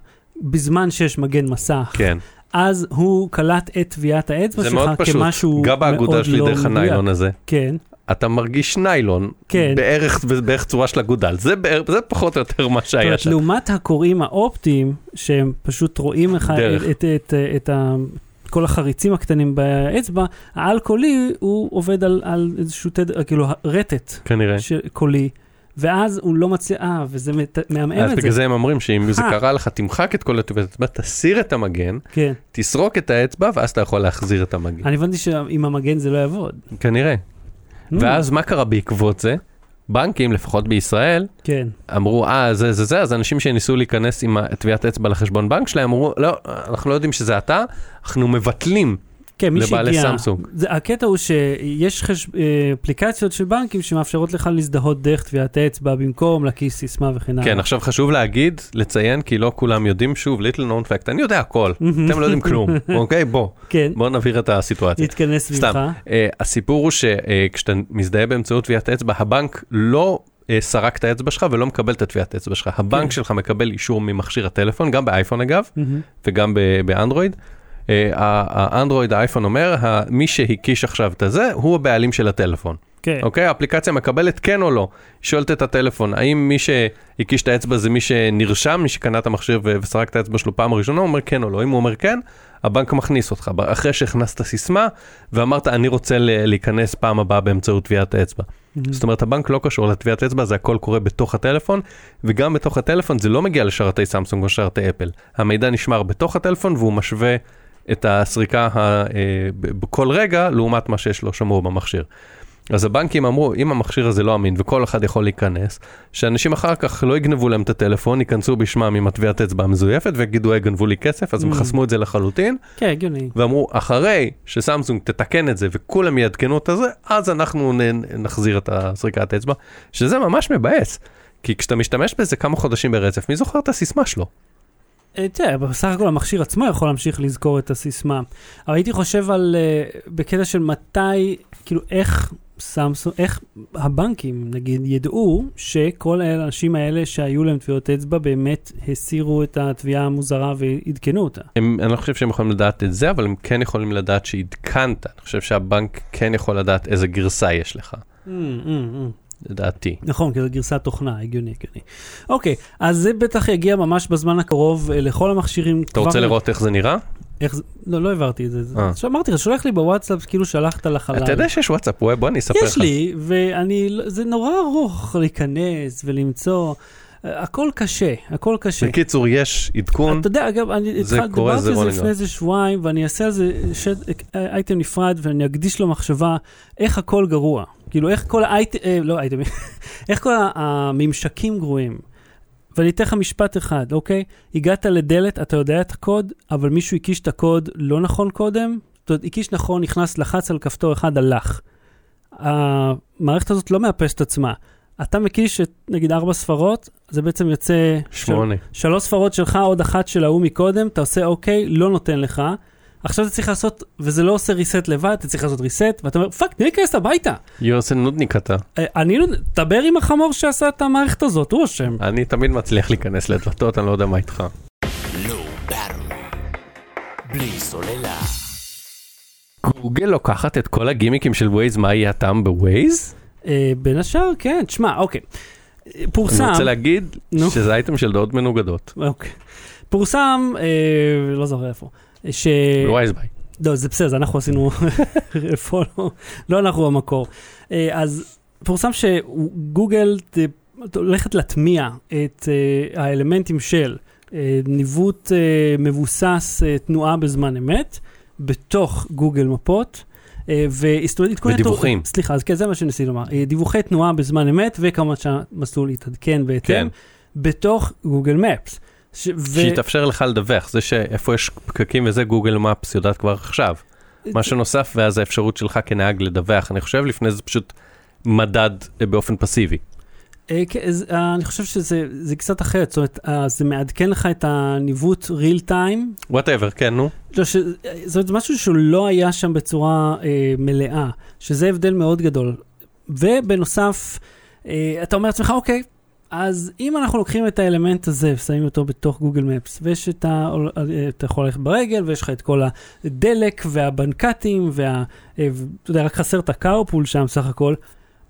בזמן שיש מגן מסך, כן. אז הוא קלט את טביעת האצבע זה שלך מאוד פשוט. כמשהו גם באגודה מאוד שלי לא דרך מדויק. הניילון הזה, כן, אתה מרגיש ניילון, כן. בערך, בערך צורה של אגודל. זה, בערך- זה פחות או יותר מה שהיה שם. לעומת הקוראים האופטיים, שהם פשוט רואים לך. את, את, את, את כל החריצים הקטנים באצבע, העל-קולי הוא עובד על, על איזשהו תדר, כאילו רטט כנראה. קולי, ואז הוא לא מצליח, אה, וזה מעמעם אז את בגלל זה. זה הם אומרים שאם זה אה. קרה לך, תמחק את כל הטביעות אצבע, תסיר את המגן, כן. תסרוק את האצבע, ואז אתה יכול להחזיר את המגן. אני הבנתי שעם המגן זה לא יעבוד. כנראה. ואז מה קרה בעקבות זה? בנקים, לפחות בישראל, כן. אמרו, אה, זה זה זה, אז אנשים שניסו להיכנס עם טביעת אצבע לחשבון בנק שלהם, אמרו, לא, אנחנו לא יודעים שזה אתה, אנחנו מבטלים. כן, מי לבעלי שהגיע... סמסונג. זה, הקטע הוא שיש חש... אה, אפליקציות של בנקים שמאפשרות לך להזדהות דרך טביעת האצבע במקום להקיס סיסמה וכן הלאה. כן, עכשיו חשוב להגיד, לציין, כי לא כולם יודעים, שוב, little known fact, אני יודע הכל, אתם לא יודעים כלום, אוקיי? בוא, כן, בוא נבהיר את הסיטואציה. להתכנס ממך. סתם, אה, הסיפור הוא שכשאתה מזדהה באמצעות טביעת אצבע, הבנק לא אה, סרק את האצבע שלך ולא מקבל את הטביעת אצבע שלך. הבנק כן. שלך מקבל אישור ממכשיר הטלפון, גם באייפון אגב, מהמם. וגם באנדרואיד. אה, האנדרואיד, האייפון אומר, מי שהקיש עכשיו את הזה, הוא הבעלים של הטלפון. כן. אוקיי? האפליקציה מקבלת כן או לא. שואלת את הטלפון, האם מי שהקיש את האצבע זה מי שנרשם, מי שקנה את המכשיר וסרק את האצבע שלו פעם ראשונה, הוא אומר כן או לא. אם הוא אומר כן, הבנק מכניס אותך. אחרי שהכנסת סיסמה ואמרת, אני רוצה להיכנס פעם הבאה באמצעות טביעת האצבע. מהמם. זאת אומרת, הבנק לא קשור לטביעת אצבע, זה הכל קורה בתוך הטלפון, וגם בתוך הטלפון זה לא מגיע לשרתי סמסונג או שרתי אפל. המידע נשמר בתוך הטלפון והוא משווה את הסריקה ה- אה, בכל רגע לעומת מה שיש לו שמור במכשיר. אז הבנקים אמרו, אם המכשיר הזה לא אמין וכל אחד יכול להיכנס, שאנשים אחר כך לא יגנבו להם את הטלפון, ייכנסו בשמם עם הטביעת אצבע המזויפת ויגידו, "היי, גנבו לי כסף, אז הם Mm. חסמו את זה לחלוטין, כן, הגיוני. ואמרו, אחרי שסמסונג תתקן את זה וכולם יעדכנו את זה, אז אנחנו נ- נחזיר את הזריקת אצבע, שזה ממש מבאס. כי כשאתה משתמש בזה כמה חודשים ברצף, מי זוכר את הסיסמה שלו? אה, תראה, בסך הכל המכשיר עצמו יכול להמשיך לזכור את הסיסמה. אבל הייתי חושב על, אה, בקטע של מתי, כאילו איך סמסונג, איך הבנקים, נגיד, ידעו שכל האנשים האלה שהיו להם טביעות אצבע באמת הסירו את התביעה המוזרה ועדכנו אותה. הם, אני לא חושב שהם יכולים לדעת את זה, אבל הם כן יכולים לדעת שעדכנת. אני חושב שהבנק כן יכול לדעת איזה גרסה יש לך, Mm, mm, mm. לדעתי. נכון, כי זו גרסת תוכנה, הגיוני, הגיוני. אוקיי, אז זה בטח יגיע ממש בזמן הקרוב אה, לכל המכשירים. אתה רוצה לראות איך זה נראה? איך זה? לא, לא העברתי את זה. אה. אמרתי לך, שולח לי בוואטסאפ, כאילו שלחת לחלל. אתה יודע שיש וואטסאפ ווב? בוא אני אספר לך. יש לי, ואני, לא- זה נורא ארוך להיכנס ולמצוא. אה, הכל קשה, הכל קשה. בקיצור, יש עדכון. אתה יודע, אגב, אני דיברתי על זה לפני. איזה שבועיים, ואני אעשה על זה אייטם נפרד, ואני אקדיש לו מחשבה איך הכל גרוע. כאילו, איך כל האייטם, אה, לא אייטמים, איך כל הממשקים גרועים. ואני אתן לך משפט אחד, אוקיי? הגעת לדלת, אתה יודע את הקוד, אבל מישהו הקיש את הקוד לא נכון קודם, זאת אומרת, הקיש נכון, נכנס, לחץ על כפתור אחד, הלך. המערכת הזאת לא מאפסת עצמה. אתה מקיש את, נגיד, ארבע ספרות, זה בעצם יוצא... שמונה. שלוש ספרות שלך, עוד אחת של ההוא מקודם, אתה עושה אוקיי, לא נותן לך. עכשיו אתה צריך לעשות, וזה לא עושה reset לבד, אתה צריך לעשות reset, ואתה אומר, fuck, תני להיכנס הביתה. יוסי נודניק אתה. אה, אני לא, דבר עם החמור שעשה את המערכת הזאת, הוא אשם. אני תמיד מצליח להיכנס לדלתות, אני לא יודע מה איתך. בלי סוללה. גוגל לוקחת את כל הגימיקים של ווייז, מה יהיה הטעם בווייז? אה, בין השאר, כן, תשמע, אוקיי. פורסם, אני רוצה להגיד נו. שזה אייטם של דעות מנוגדות. אוקיי. פורסם, אה, לא זוכר איפה, ש... ווייז ביי. לא, זה בסדר, זה אנחנו עשינו follow, לא אנחנו המקור. אה, אז פורסם שגוגל הולכת להטמיע את אה, האלמנטים של אה, ניווט מבוסס תנועה בזמן אמת בתוך גוגל מפות. עדכוני ודיווחים. סליחה, אז כן, זה מה שניסיתי לומר. דיווחי תנועה בזמן אמת, וכמובן שהמסלול יתעדכן בהתאם, כן. בתוך Google Maps. ש- ו- שיתאפשר לך לדווח, זה שאיפה יש פקקים וזה Google Maps יודעת כבר עכשיו. משהו נוסף ואז האפשרות שלך כנהג לדווח, אני חושב לפני זה פשוט מדד אה, באופן פסיבי. אה, כן, אה, אני חושב שזה זה קצת אחרת, זאת אומרת, אה, זה מעדכן לך את הניווט real time, whatever, כן נו. לא, ש... זאת אומרת, זה משהו שלא היה שם בצורה אה, מלאה, שזה הבדל מאוד גדול. ובנוסף, אה, אתה אומר לעצמך, אוקיי, אז אם אנחנו לוקחים את האלמנט הזה ושמים אותו בתוך גוגל מפס, ויש את ה... אתה יכול ללכת ברגל, ויש לך את כל הדלק והבנקטים, וה... אה, אתה יודע, רק חסר את הקארפול שם סך הכל.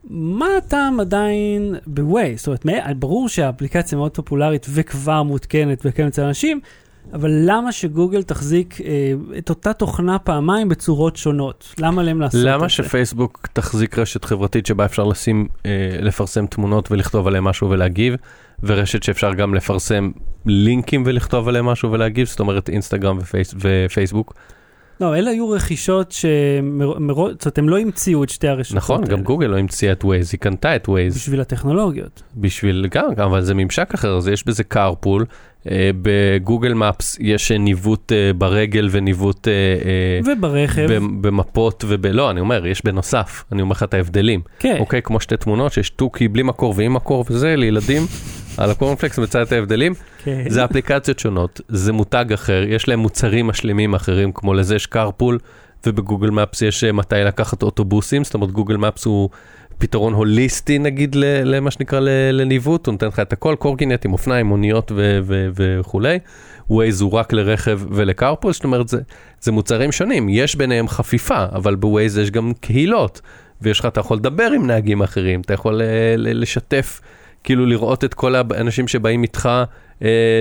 מה הטעם עדיין בווייז? זאת אומרת, ברור שהאפליקציה מאוד פופולרית וכבר מותקנת וקיימת אצל אנשים, אבל למה שגוגל תחזיק אה, את אותה תוכנה פעמיים בצורות שונות? למה להם לעשות את זה? למה שפייסבוק תחזיק רשת חברתית שבה אפשר לשים, אה, לפרסם תמונות ולכתוב עליהן משהו ולהגיב, ורשת שאפשר גם לפרסם לינקים ולכתוב עליהם משהו ולהגיב, זאת אומרת אינסטגרם ופייס, ופייסבוק. לא, אלה היו רכישות שמראש, זאת אומרת, הם לא המציאו את שתי הרשתות נכון, האלה. גם גוגל לא המציאה את ווייז, היא קנתה את ווייז בשביל הטכנולוגיות. בשביל, גם, אבל זה ממשק אחר, אז יש בזה carpool, ב Google Maps יש אה, ניווט אה, ברגל וניווט אה, אה, וברכב, במ- במפות וב... לא, אני אומר, יש בנוסף, אני אומר לך את ההבדלים. כן, אוקיי, כמו שתי תמונות שיש תוכי בלי מקור ועם מקור וזה, לילדים, על הקורנפלקס מצא את ההבדלים. כן. זה אפליקציות שונות, זה מותג אחר, יש להם מוצרים משלימים אחרים, כמו לזה יש carpool, וב Google Maps יש אה, מתי לקחת אוטובוסים, זאת אומרת Google Maps הוא פתרון הוליסטי נגיד למה שנקרא לניווט, הוא נותן לך את הכל, קורקינטים, אופניים, מוניות וכולי. ווייז הוא רק לרכב ול carpool, זאת אומרת זה, זה מוצרים שונים, יש ביניהם חפיפה, אבל בווייז יש גם קהילות, ויש לך, אתה יכול לדבר עם נהגים אחרים, אתה יכול אה, לשתף, כאילו לראות את כל האנשים שבאים איתך,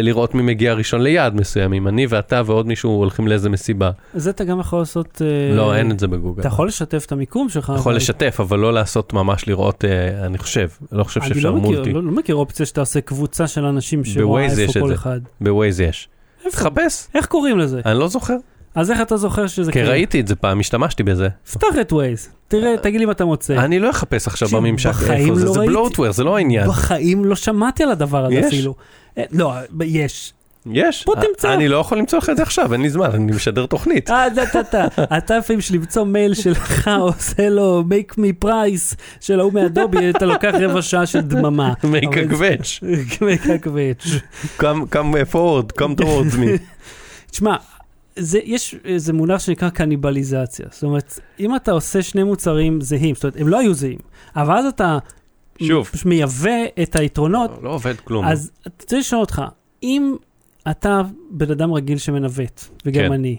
לראות מי מגיע ראשון ליעד מסוים, אם אני ואתה ועוד מישהו הולכים לאיזה מסיבה. זה אתה גם יכול לעשות... אה, לא, אין את זה בגוגל. אתה יכול לשתף את המיקום שלך. יכול לשתף, אבל לא לעשות ממש לראות, אה, אני חושב, לא חושב אני שאפשר לא מכיר, מולטי. לא, לא מכיר אופציה שאתה עושה קבוצה של אנשים שרואה איפה כל. אחד. בווייז יש. תחפש, איך קוראים לזה? אני לא זוכר, אז איך אתה זוכר שזה כי קורה? ראיתי את זה פעם, השתמשתי בזה. פתח את ווייז, תראה, תגיד לי אם אתה מוצא. אני לא אחפש עכשיו בממשק איפה זה, לא זה. בלוטוור, זה לא העניין. בחיים לא שמעתי על הדבר הזה? אפילו. אה, לא, יש. יש, בוא תמצא. אני לא יכול למצוא לך את זה עכשיו, אין לי זמן, אני משדר תוכנית. אה, זה אתה, אתה, אתה לפעמים של למצוא מייל שלך, עושה לו make me price של ההוא מאדובי, אתה לוקח רבע שעה של דממה. make a quetch, make a quetch. come come forward, come towards me. תשמע, זה, יש איזה מונח שנקרא קניבליזציה. זאת אומרת, אם אתה עושה שני מוצרים זהים, זאת אומרת, הם לא היו זהים, אבל אז אתה שוב, פשוט מייבא את היתרונות, לא עובד כלום. אז רוצה לשאול אותך, אם אתה בן אדם רגיל שמנווט, וגם כן. אני,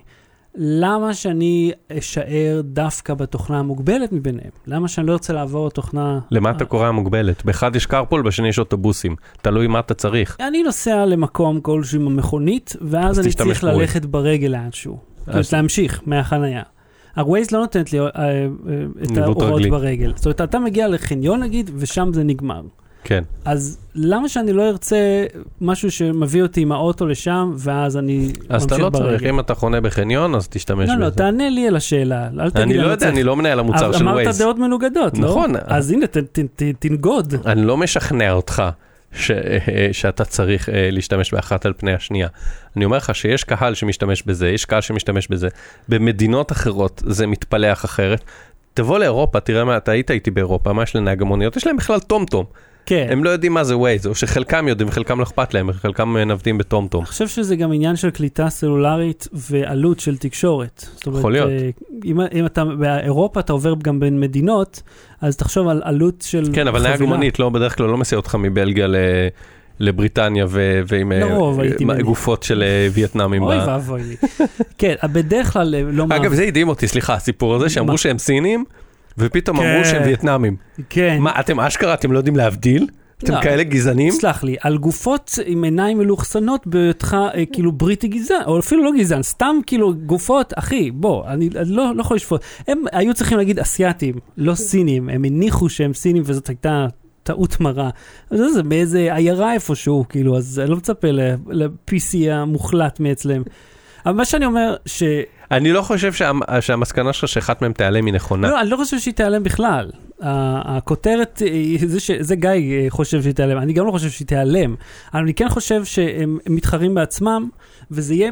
למה שאני אשאר דווקא בתוכנה המוגבלת מביניהם? למה שאני לא ארצה לעבור לתוכנה... למה אתה קורא המוגבלת? באחד יש carpool, בשני יש אוטובוסים. תלוי מה אתה צריך. אני נוסע למקום כלשהו עם המכונית, ואז אז אני צריך. ללכת ברגל לאנשהו. אז להמשיך מהחנייה. הווייז לא נותנת לי אה, אה, את ההוראות רגלי. ברגל. זאת אומרת, אתה מגיע לחניון נגיד, ושם זה נגמר. כן. אז למה שאני לא ארצה משהו שמביא אותי עם האוטו לשם, ואז אני אז אתה ממשיך לא צריך, ברגל? אם אתה חונה בחניון, אז תשתמש לא, לא, בזה. תענה לי על השאלה. אל תגיד אני לא יודע, צריך- אני לא מנהל המוצר של אמרת ווייז. דעות מנוגדות, לא? נכון. אז הנה, ת- ת- ת- תנגוד. אני לא משכנע אותך ש, אה, שאתה צריך אה, להשתמש באחת על פני השנייה. אני אומר לך שיש קהל שמשתמש בזה, יש קהל שמשתמש בזה. במדינות אחרות זה מתפלח אחרת. תבוא לאירופה, תראה מה, אתה היית איתי באירופה, מה יש לנהג המוניות? יש להם בכלל טומטום. כן. הם לא יודעים מה זה ווייז, או שחלקם יודעים וחלקם לא אכפת להם, וחלקם מנוודים בטומטום. אני חושב שזה גם עניין של קליטה סלולרית ועלות של תקשורת. אומרת, יכול להיות. אה, אם, אם אתה באירופה אתה עובר גם בין מדינות, אז תחשוב על עלות של כן, אבל נהג חבילה. מונית לא, בדרך כלל לא מסיע אותך מבלגיה ל... לבריטניה ו- ועם אה, לרוב הייתי אה, מניח. גופות של אה, וייטנאמים. אוי ואבוי לי. כן, בדרך כלל אה, לא... אגב, זה הדהים אותי, סליחה, הסיפור הזה, שאמרו? שהם סינים, ופתאום כן. אמרו שהם וייטנאמים. כן. מה, אתם אשכרה, אתם לא יודעים להבדיל? אתם לא. כאלה גזענים? סלח לי, על גופות עם עיניים מלוכסנות בהיותך אה, כאילו בריטי גזען, או אפילו לא גזען, סתם כאילו גופות, אחי, בוא, אני, אני לא, לא יכול לשפוט. הם היו צריכים להגיד אסייתים, לא סינים, הם הניחו שהם סינים וזאת הייתה טעות מרה. זה, זה באיזה עיירה איפשהו, כאילו, אז אני לא מצפה ל-PC המוחלט מאצלם. אבל מה שאני אומר, ש... אני לא חושב שה- שהמסקנה שלך שאחת מהם תיעלם היא נכונה. לא, אני לא חושב שהיא תיעלם בכלל. הכותרת, היא- זה, ש... זה גיא אה, חושב שהיא תיעלם, אני גם לא חושב שהיא תיעלם. אבל אני כן חושב שהם הם מתחרים בעצמם, וזה יהיה,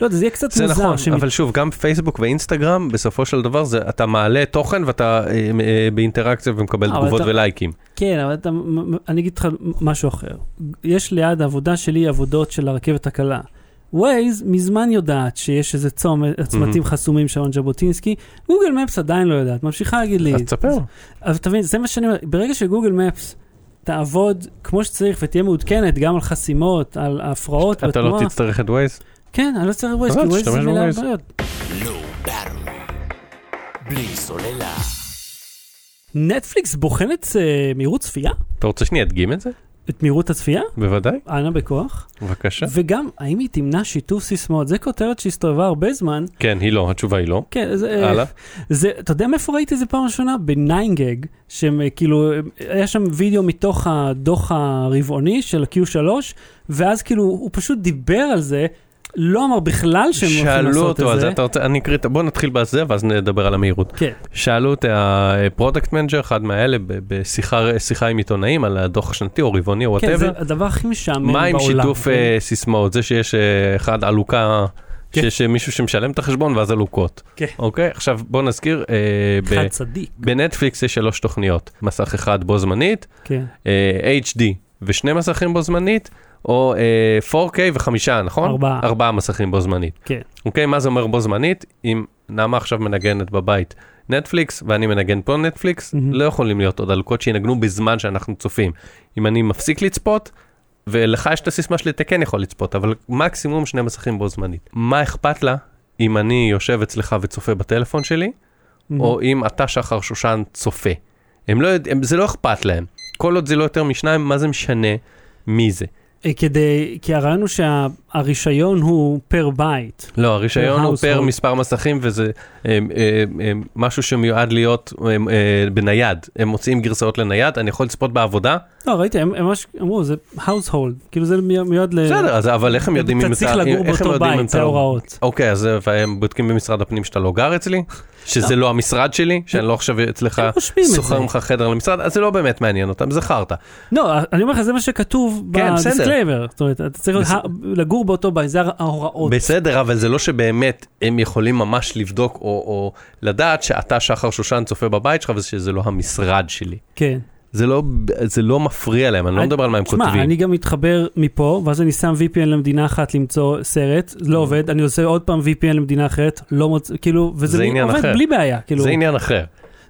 לא יודע, זה יהיה קצת זה מוזר. נכון, שהם- אבל שוב, גם פייסבוק ואינסטגרם, בסופו של דבר, זה, אתה מעלה תוכן ואתה אה, אה, באינטראקציה ומקבל תגובות אתה- ולייקים. כן, אבל אתה, אני אגיד לך משהו אחר. יש ליד העבודה שלי עבודות של הרכבת הקלה. ווייז מזמן יודעת שיש איזה צומת, צמתים חסומים של ז'בוטינסקי, Google Maps עדיין לא יודעת, ממשיכה להגיד לי. אז תספר. אבל תבין, זה מה שאני אומר, ברגע ש Google Maps תעבוד כמו שצריך ותהיה מעודכנת גם על חסימות, על הפרעות אתה לא בתנועה, תצטרך את ווייז? כן, אני לא צריך ווייז, אז כי ווייז זה מילה בווייז. בעיות. Low battery. בלי סוללה. נטפליקס בוחנת אה, מהירות צפייה? אתה רוצה שאני אדגים את זה? את מהירות הצפייה? בוודאי, אנא בכוח. בבקשה. וגם, האם היא תמנע שיתוף סיסמאות? זה כותרת שהסתובבה הרבה זמן. כן, היא לא, התשובה היא לא. כן, זה... הלאה. זה, אתה יודע מאיפה ראיתי את זה פעם ראשונה? ב 9GAG, שהם אה, כאילו, אה, היה שם וידאו מתוך הדוח הרבעוני של ה-Q3, ואז כאילו, הוא פשוט דיבר על זה, לא אמר בכלל שהם הולכים שאלו לעשות אותו את זה. זה, אתה רוצה, אני אקריא, בוא נתחיל בזה ואז נדבר על המהירות. כן, שאלו את ה product manager, אחד מהאלה, בשיחה שיחה עם עיתונאים על הדוח השנתי או רבעוני או כן, זה whatever. הדבר הכי משעמם מה בעולם. עם שיתוף כן. אה, סיסמאות? זה שיש אה, אחד עלוקה, כן. שיש אה, מישהו שמשלם את החשבון ואז עלוקות. כן. אוקיי? עכשיו בוא נזכיר, אה, ב- צדיק. בנטפליקס יש שלוש תוכניות, מסך אחד בו זמנית, כן, אה, HD ושני מסכים בו זמנית, או אה, 4K וחמישה, נכון? ארבעה. ארבעה מסכים בו זמנית. כן. אוקיי, מה זה אומר בו זמנית? אם נעמה עכשיו מנגנת בבית נטפליקס ואני מנגן פה נטפליקס, מהמם. לא יכולים להיות עוד עלוקות שינגנו בזמן שאנחנו צופים. אם אני מפסיק לצפות, ולך יש את הסיסמה שלי, אתה כן יכול לצפות, אבל מקסימום שני מסכים בו זמנית. מה אכפת לה אם אני יושב אצלך וצופה בטלפון שלי, או אם אתה שחר שושן צופה? הם לא יודעים, זה לא אכפת להם. כל עוד זה לא יותר משניים, מה זה משנה מי זה? אה, כדי, כי הרעיון הוא שהרישיון הוא פר בית. לא, הרישיון הוא. פר מספר מסכים וזה אה, אה, אה, משהו שמיועד להיות אה, אה, בנייד. הם מוציאים גרסאות לנייד, אני יכול לצפות בעבודה? לא, ראיתי, הם הם ממש אמרו, זה household, כאילו זה מי- מיועד ל... בסדר, אז אבל איך הם יודעים אם אתה צריך לגור הם באותו בית, זה אתה- ההוראות. אוקיי, אז והם בודקים במשרד הפנים שאתה לא גר אצלי? שזה לא המשרד שלי? שאני לא עכשיו אצלך שוכר. ממך חדר למשרד? אז זה לא באמת מעניין אותם, זה חרטא. לא, אני אומר לך, זה מה שכתוב כן. ב disclaimer. זאת אומרת, אתה צריך לגור באותו בית, זה ההוראות. בסדר, אבל זה לא שבאמת הם יכולים ממש לבדוק או לדעת שאתה שחר שושן צופה בבית שלך ושזה לא המשרד שלי. כן. זה לא, זה לא מפריע להם, אני לא מדבר על מה הם כותבים. אני גם מתחבר מפה, ואז אני שם VPN למדינה אחת למצוא סרט, לא עובד, אני עושה עוד פעם VPN למדינה אחרת, לא מוצא, כאילו, וזה עובד אחר. בלי בעיה, כאילו. זה עניין אחר.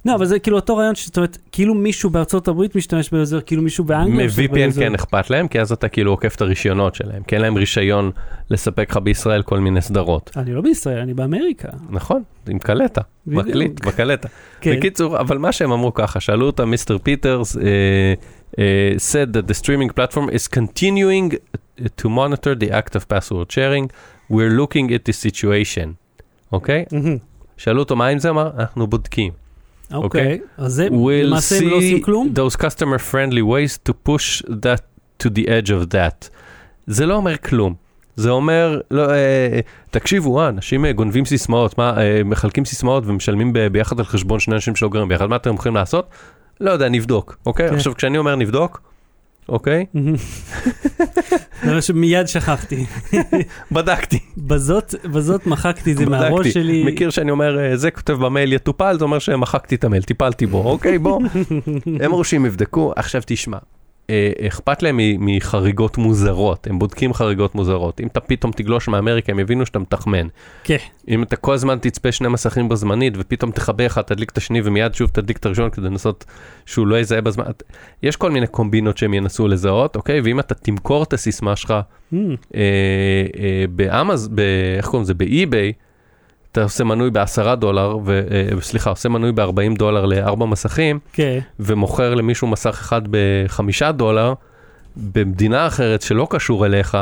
לא, אבל זה כאילו אותו רעיון, זאת אומרת, כאילו מישהו בארצות הברית משתמש בזה, כאילו מישהו באנגליה מ-VPN. כן אכפת להם, כי אז אתה כאילו עוקף את הרישיונות שלהם, כי אין להם רישיון לספק לך בישראל כל מיני סדרות. אני לא בישראל, אני באמריקה. נכון, עם קלטה. מקליט, בקלטה. כן. בקיצור, אבל מה שהם אמרו ככה, שאלו אותם, מיסטר פיטרס uh, uh, said that the streaming platform is continuing to monitor the act of password sharing. We're looking at the situation. אוקיי? שאלו אותו מה עם זה, אמר, אנחנו בודקים. אוקיי, אז זה, We'll למעשה הם לא עושים see כלום? those customer friendly ways to push that to the edge of that. זה לא אומר כלום. זה אומר, לא, אה, תקשיבו, אה, אנשים אה, גונבים סיסמאות, מה, אה, מחלקים סיסמאות ומשלמים ב, ביחד על חשבון שני אנשים שלא גרים ביחד, מה אתם הולכים לעשות? לא יודע, נבדוק, אוקיי? כן. עכשיו, כשאני אומר נבדוק, אוקיי? מהמם. זה מה שמיד שכחתי. בדקתי, בזאת, בזאת מחקתי את זה מהראש. שלי. מכיר שאני אומר, אה, זה כותב במייל יטופל, זה אומר שמחקתי את המייל, טיפלתי בו, אוקיי, בוא. הם אמרו שהם יבדקו, עכשיו תשמע, אכפת להם מחריגות מוזרות, הם בודקים חריגות מוזרות. אם אתה פתאום תגלוש מאמריקה, הם יבינו שאתה מתחמן. כן. אם אתה כל הזמן תצפה שני מסכים בו זמנית, ופתאום תכבה אחד, תדליק את השני, ומיד שוב תדליק את הראשון כדי לנסות שהוא לא יזהה בזמן. יש כל מיני קומבינות שהם ינסו לזהות, אוקיי? ואם אתה תמכור את הסיסמה שלך מהמם. אה, אה, באמז, ב- איך קוראים לזה? באי-ביי, אתה עושה מנוי ב-10 דולר, ו, אה, סליחה, עושה מנוי ב-40 דולר לארבע מסכים, כן. ומוכר למישהו מסך אחד בחמישה דולר, במדינה אחרת שלא קשור אליך,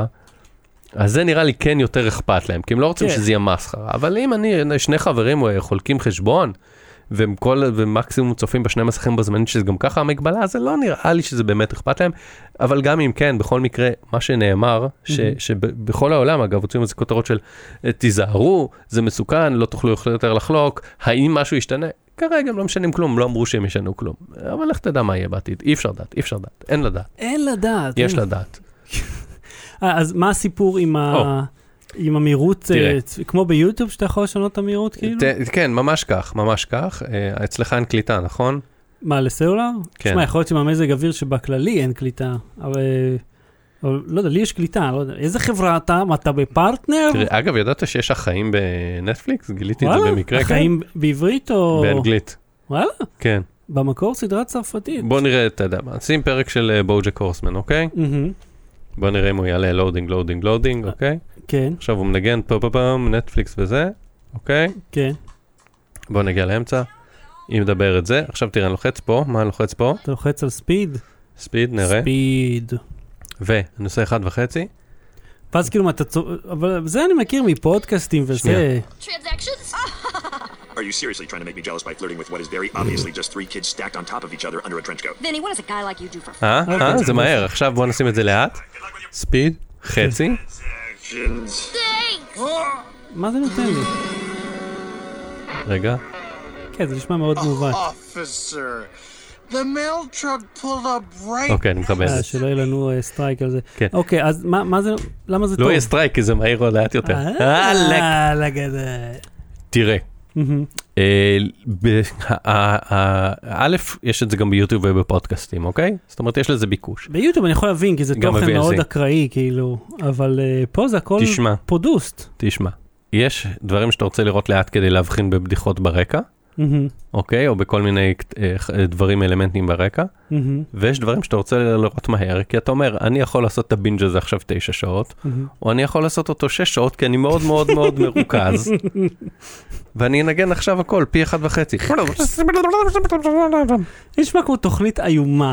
אז זה נראה לי כן יותר אכפת להם, כי הם לא רוצים כן. שזה יהיה מסחרה. אבל אם אני, שני חברים אה, חולקים חשבון, והם כל, ומקסימום צופים בשני מסכים בזמנית, שזה גם ככה המגבלה, אז זה לא נראה לי שזה באמת אכפת להם. אבל גם אם כן, בכל מקרה, מה שנאמר, ש. שבכל העולם, אגב, הוציאו איזה כותרות של אה, תיזהרו, זה מסוכן, לא תוכלו יותר לחלוק, האם משהו ישתנה? כרגע הם לא משנים כלום, לא אמרו שהם ישנו כלום. אבל לך תדע מה יהיה בעתיד, אי אפשר לדעת, אי אפשר לדעת, אין לדעת, אין לדעת. יש אין. לדעת. אה, אז מה הסיפור עם ה... עם המהירות. אה, כמו ביוטיוב שאתה יכול לשנות את המהירות כאילו? ת- כן, ממש כך, ממש כך. אה, אצלך אין קליטה, נכון? מה, לסלולר? כן. תשמע, יכול להיות שבמזג אוויר שבכללי אין קליטה, אבל... אבל לא יודע, לי יש קליטה, לא יודע. איזה חברה אתה? מה, אתה בפרטנר? תראה, אגב, ידעת שיש החיים בנטפליקס? גיליתי את זה וואלה? במקרה, כן? החיים בעברית או... באנגלית, וואלה? כן. במקור סדרה צרפתית. בוא נראה, אתה יודע מה, שים פרק של בוג'ק הורסמן, אוקיי? מהמם, בוא נראה אם הוא יעלה loading, loading, loading, אוקיי? כן, עכשיו הוא מנגן פה פה פעם, נטפליקס וזה, אוקיי? כן. בוא נגיע לאמצע. היא מדברת זה, עכשיו תראה, אני לוחץ פה, מה אני לוחץ פה? אתה לוחץ על speed? speed, נראה. speed. ואני עושה אחד וחצי. ואז כאילו, מה, אתה צו... אבל זה אני מכיר מפודקאסטים וזה. Are you seriously trying to make me jealous by flirting with what is very obviously just three kids stacked on top of each other under a trench coat? Vinny, what does a guy like you do for fun? אה? אוקיי. אה? זה מהר. עכשיו בוא נשים את זה לאט. speed, חצי. מה זה נותן לי? רגע. כן, זה נשמע מאוד מעוות. Officer, the mail truck pulled up right אוקיי, אני מקבל אה. שלא יהיה לנו אה, סטרייק על זה. כן. אוקיי, אז מה זה, למה זה טוב? לא יהיה סטרייק כי זה מהיר או לאט יותר. אה. תראה. אה, א', יש את זה גם ביוטיוב ובפודקאסטים, אוקיי? זאת אומרת, יש לזה ביקוש. ביוטיוב אני יכול להבין, כי זה תוכן. מאוד אקראי, כאילו, אבל אה, פה זה הכל. פרודוסט. תשמע, יש דברים שאתה רוצה לראות לאט כדי להבחין בבדיחות ברקע, אוקיי? או בכל מיני אה, ח- דברים אלמנטיים ברקע, מהמם, ויש דברים שאתה רוצה לראות מהר, כי אתה אומר, אני יכול לעשות את הבינג' הזה עכשיו תשע שעות, מהמם. או אני יכול לעשות אותו שש שעות, כי אני מאוד מאוד מאוד מרוכז, ואני אנגן עכשיו הכל, פי אחד וחצי. נשמע כמו תוכנית איומה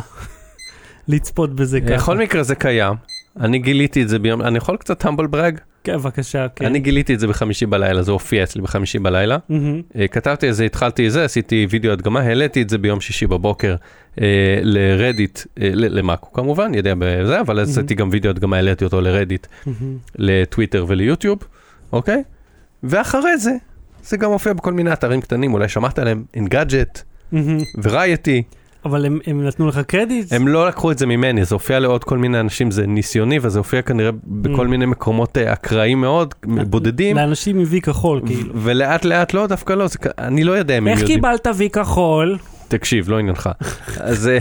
לצפות בזה ככה. בכל מקרה זה קיים. אני גיליתי את זה ביום, אני יכול קצת טמבל ברג? כן, בבקשה, כן. אני גיליתי את זה בחמישי בלילה, זה הופיע אצלי בחמישי בלילה. אה, כתבתי את זה, התחלתי את זה, עשיתי וידאו הדגמה, העליתי את זה ביום שישי בבוקר אה, לרדיט, אה, למאקו כמובן, יודע בזה, אבל עשיתי גם וידאו הדגמה, העליתי אותו לרדיט, מהמם. לטוויטר וליוטיוב, אוקיי? ואחרי זה, זה גם מופיע בכל מיני אתרים קטנים, אולי שמעת עליהם, אינגאדג'ט מהמם. ורייטי, אבל הם- הם נתנו לך קרדיט? הם לא לקחו את זה ממני, זה הופיע לעוד כל מיני אנשים, זה ניסיוני, וזה הופיע כנראה בכל Mm. מיני מקומות אה, אקראיים מאוד, בודדים, לאנשים עם וי כחול, כאילו. ולאט לאט לא, דווקא לא, זה אני לא יודע אם הם איך יודעים. קיבלת וי כחול? תקשיב, לא עניינך. אז אה,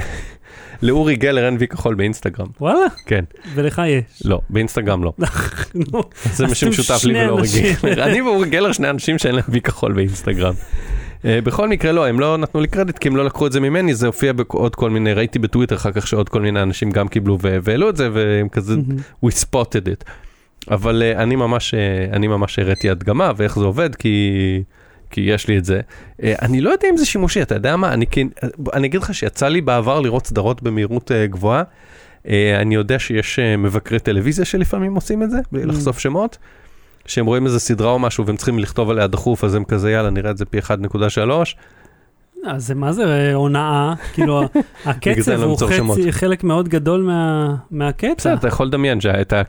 לאורי גלר אין וי כחול באינסטגרם. וואלה, כן, ולך יש. לא, באינסטגרם לא. זה מה שמשותף לי ולאורי. גלר. אני ואורי גלר שני אנשים שאין להם וי כחול באינסטגרם. אה, בכל מקרה לא, הם לא נתנו לי קרדיט כי הם לא לקחו את זה ממני, זה הופיע בעוד כל מיני, ראיתי בטוויטר אחר כך שעוד כל מיני אנשים גם קיבלו והעלו את זה והם כזה, we spotted it. אבל אה, אני ממש, אה, אני ממש הראיתי הדגמה ואיך זה עובד כי... כי יש לי את זה. אה, אני לא יודע אם זה שימושי, אתה יודע מה? אני, כן, אני אגיד לך שיצא לי בעבר לראות סדרות במהירות אה, גבוהה. אה, אני יודע שיש אה, מבקרי טלוויזיה שלפעמים עושים את זה, בלי לחשוף שמות. שהם רואים איזה סדרה או משהו והם צריכים לכתוב עליה דחוף, אז הם כזה, יאללה, נראה את זה פי 1.3. אז זה מה זה אה, הונאה? כאילו, הקצב לא הוא חצי-. חלק מאוד גדול מה- מהקטע. בסדר, אתה יכול לדמיין שאת ה-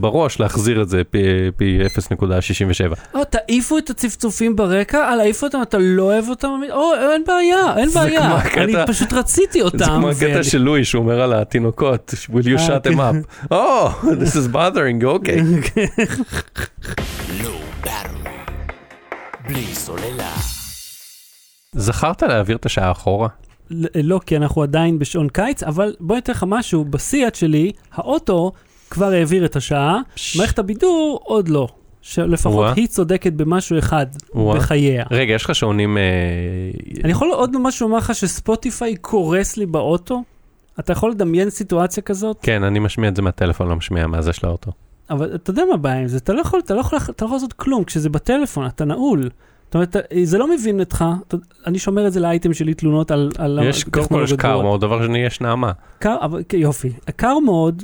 בראש להחזיר את זה פי- פי 0.67. או, תעיפו את הצפצופים ברקע, אה, להעיף אותם, אתה לא אוהב אותם? או, אין בעיה, אין זה בעיה. הקטע- אני פשוט רציתי אותם. זה כמו הקטע של לואי שהוא אומר על התינוקות, will you אה, shut them כן. up? Oh, this is bothering you, אוקיי. בלי סוללה. זכרת להעביר את השעה אחורה? לא, כי אנחנו עדיין בשעון קיץ, אבל בוא אני אתן לך משהו, בסיאט שלי, האוטו כבר העביר את השעה, מערכת הבידור עוד לא. שלפחות וואה. היא צודקת במשהו אחד וואה. בחייה. רגע, יש לך שעונים... אה, אני יכול עוד משהו לומר לך שספוטיפיי קורס לי באוטו? אתה יכול לדמיין סיטואציה כזאת? כן, אני משמיע את זה מהטלפון, לא משמיע מהזה של האוטו. אבל אתה יודע מה הבעיה עם זה, אתה לא יכול, אתה לא יכול, אתה לא יכול לעשות כלום, כשזה בטלפון, אתה נעול. זאת אומרת, זה לא מבין אותך, אני שומר את זה לאייטם שלי תלונות על, על יש, קודם כל יש קר. מאוד, דבר שני יש נעמה. קר, אבל כן, יופי. קר מאוד,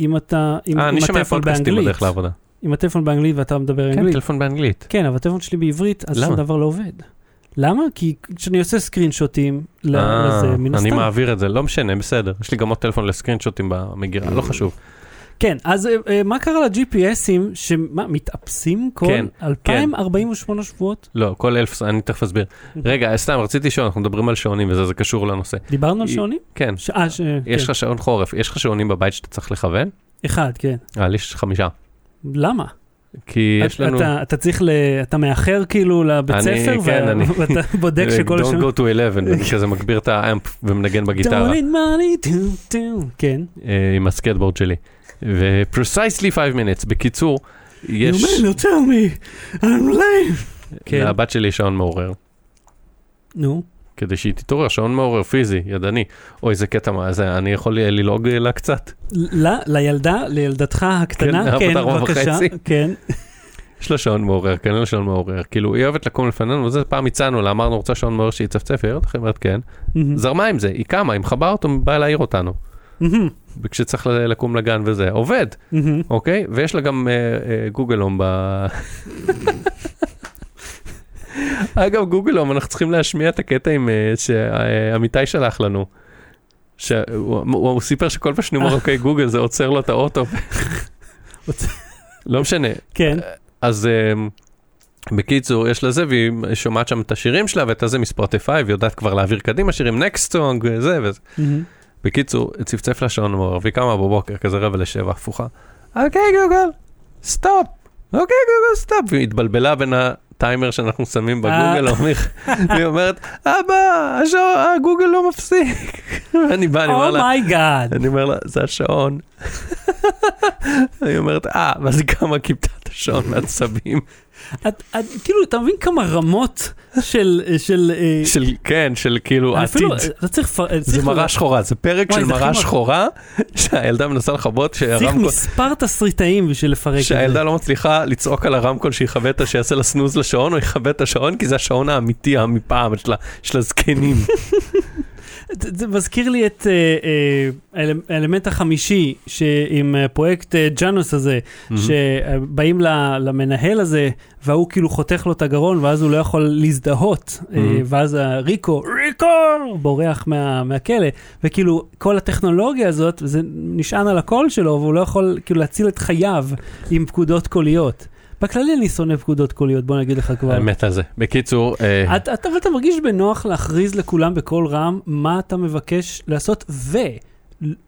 אם אתה, אה, אני שומע הטלפון פודקאסטים באנגלית. בדרך לעבודה. עם הטלפון באנגלית ואתה מדבר כן, אנגלית. טלפון באנגלית. כן, אבל הטלפון שלי בעברית, אז למה? שום דבר לא עובד. למה? כי כשאני עושה סקרין שוטים ל- אה, לזה, מן אני הסתם. מעביר את זה, לא משנה, בסדר. יש לי גם עוד טלפון לסקרין שוטים במגירה, לא חשוב. כן, אז אה, אה, מה קרה ל-GPSים, שמה, מתאפסים כל כן, 2048 שבועות? לא, כל אלף, אני תכף אסביר. רגע, סתם, רציתי לשאול, אנחנו מדברים על שעונים וזה, זה קשור לנושא. דיברנו על שעונים? כן, ש- אה, ש- יש כן. לך שעון חורף, יש לך שעונים בבית שאתה צריך לכוון? אחד, כן. אה, לי יש חמישה. למה? כי יש לנו... אתה, אתה צריך ל... אתה מאחר כאילו לבית אני- ספר, כן, ו- אני- ואתה בודק שכל Don't השעון... go to 11, ואני כזה מגביר את האמפ ומנגן בגיטרה. Don't need money, do, do. כן. אה, עם הסקטבורד שלי. ו-precisely 5 minutes. בקיצור, יש... You may not tell me, I'm late. כן. לבת שלי יש שעון מעורר. נו. כדי שהיא תתעורר, שעון מעורר פיזי, ידני. אוי, איזה קטע מה זה, אני יכול ללעוג לה קצת? ל- לילדה, לילדתך הקטנה, כן, כן, בבקשה. כן. יש לה שעון מעורר, כן, אין לה שעון מעורר. כאילו, היא אוהבת לקום לפנינו, וזה פעם הצענו לה, אמרנו, רוצה שעון מעורר שיצפצף, היא אומרת, כן. זרמה עם זה, היא קמה, היא מכבה אותו, באה להעיר אותנו. כשצריך לקום לגן וזה, עובד. אוקיי? ויש לה גם אה, אה, גוגל הום ב... אגב, גוגל הום, אנחנו צריכים להשמיע את הקטע עם אה, שעמיתי שלח לנו. שהוא הוא, הוא סיפר שכל פעם שאני אומר אוקיי גוגל זה עוצר לו את האוטו. לא משנה. כן. אז בקיצור, יש לה זה, והיא שומעת שם את השירים שלה ואת הזה מספוטיפיי, והיא יודעת כבר להעביר קדימה שירים, next song וזה וזה. בקיצור, צפצף לה שעון מעורר, והיא קמה בבוקר, כזה רבע לשבע, הפוכה. אוקיי גוגל, stop. אוקיי גוגל, stop. והיא התבלבלה בין הטיימר שאנחנו שמים בגוגל, אה. והיא אומרת, אבא, השעון, אה, לא מפסיק. ואני בא, אני אומר לה, oh my god. אני אומר לה, זה השעון. היא אומרת, אה, ואז היא קמה, כיבתה את השעון מעצבים. את- את- כאילו, אתה מבין כמה רמות של... של... אה, של, כן, של כאילו עתיד. אפילו, אתה צריך... לפר- זה צריך- מראה שחורה, זה פרק וואי, של מראה מר- שחורה, שהילדה מנסה לכבות, צריך שהרמקול, מספר תסריטאים בשביל לפרק את זה. שהילדה לא מצליחה לצעוק על הרמקול שיכבה את. שיעשה לה סנוז לשעון, או יכבה את השעון, כי זה השעון האמיתי מפעם, של ה- של הזקנים. זה מזכיר לי את אה, אה, האלמנט החמישי, שעם אה, פרויקט אה, ג'אנוס הזה, שבאים למנהל הזה, והוא כאילו חותך לו את הגרון, ואז הוא לא יכול להזדהות, אה. ואז הריקו, ריקו, בורח מה- מהכלא, וכאילו כל הטכנולוגיה הזאת, זה נשען על הקול שלו, והוא לא יכול כאילו להציל את חייו עם פקודות קוליות. בכללי אני שונא פקודות קוליות, בוא נגיד לך כבר. האמת על זה. בקיצור, אתה, אתה, אתה מרגיש בנוח להכריז לכולם בקול רם מה אתה מבקש לעשות, ו...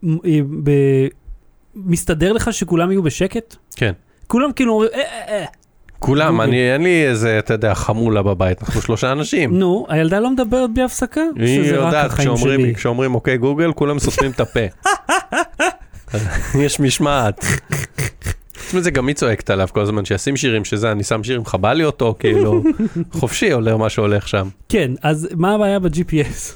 מ- אה, ב- מסתדר לך שכולם יהיו בשקט? כן. כולם כאילו אומרים, אה, אה, אה. כולם. אני, אין לי איזה, אתה יודע, חמולה בבית, אנחנו שלושה אנשים. נו, הילדה לא מדברת בלי הפסקה? היא יודעת. כשאומרים אוקיי גוגל, כולם סותמים את הפה. יש משמעת. חוץ מזה גם היא צועקת עליו כל הזמן, שישים שירים שזה, אני שם שירים, חבל לי אותו, כאילו, חופשי עולה מה שהולך שם. כן, אז מה הבעיה ב-GPS?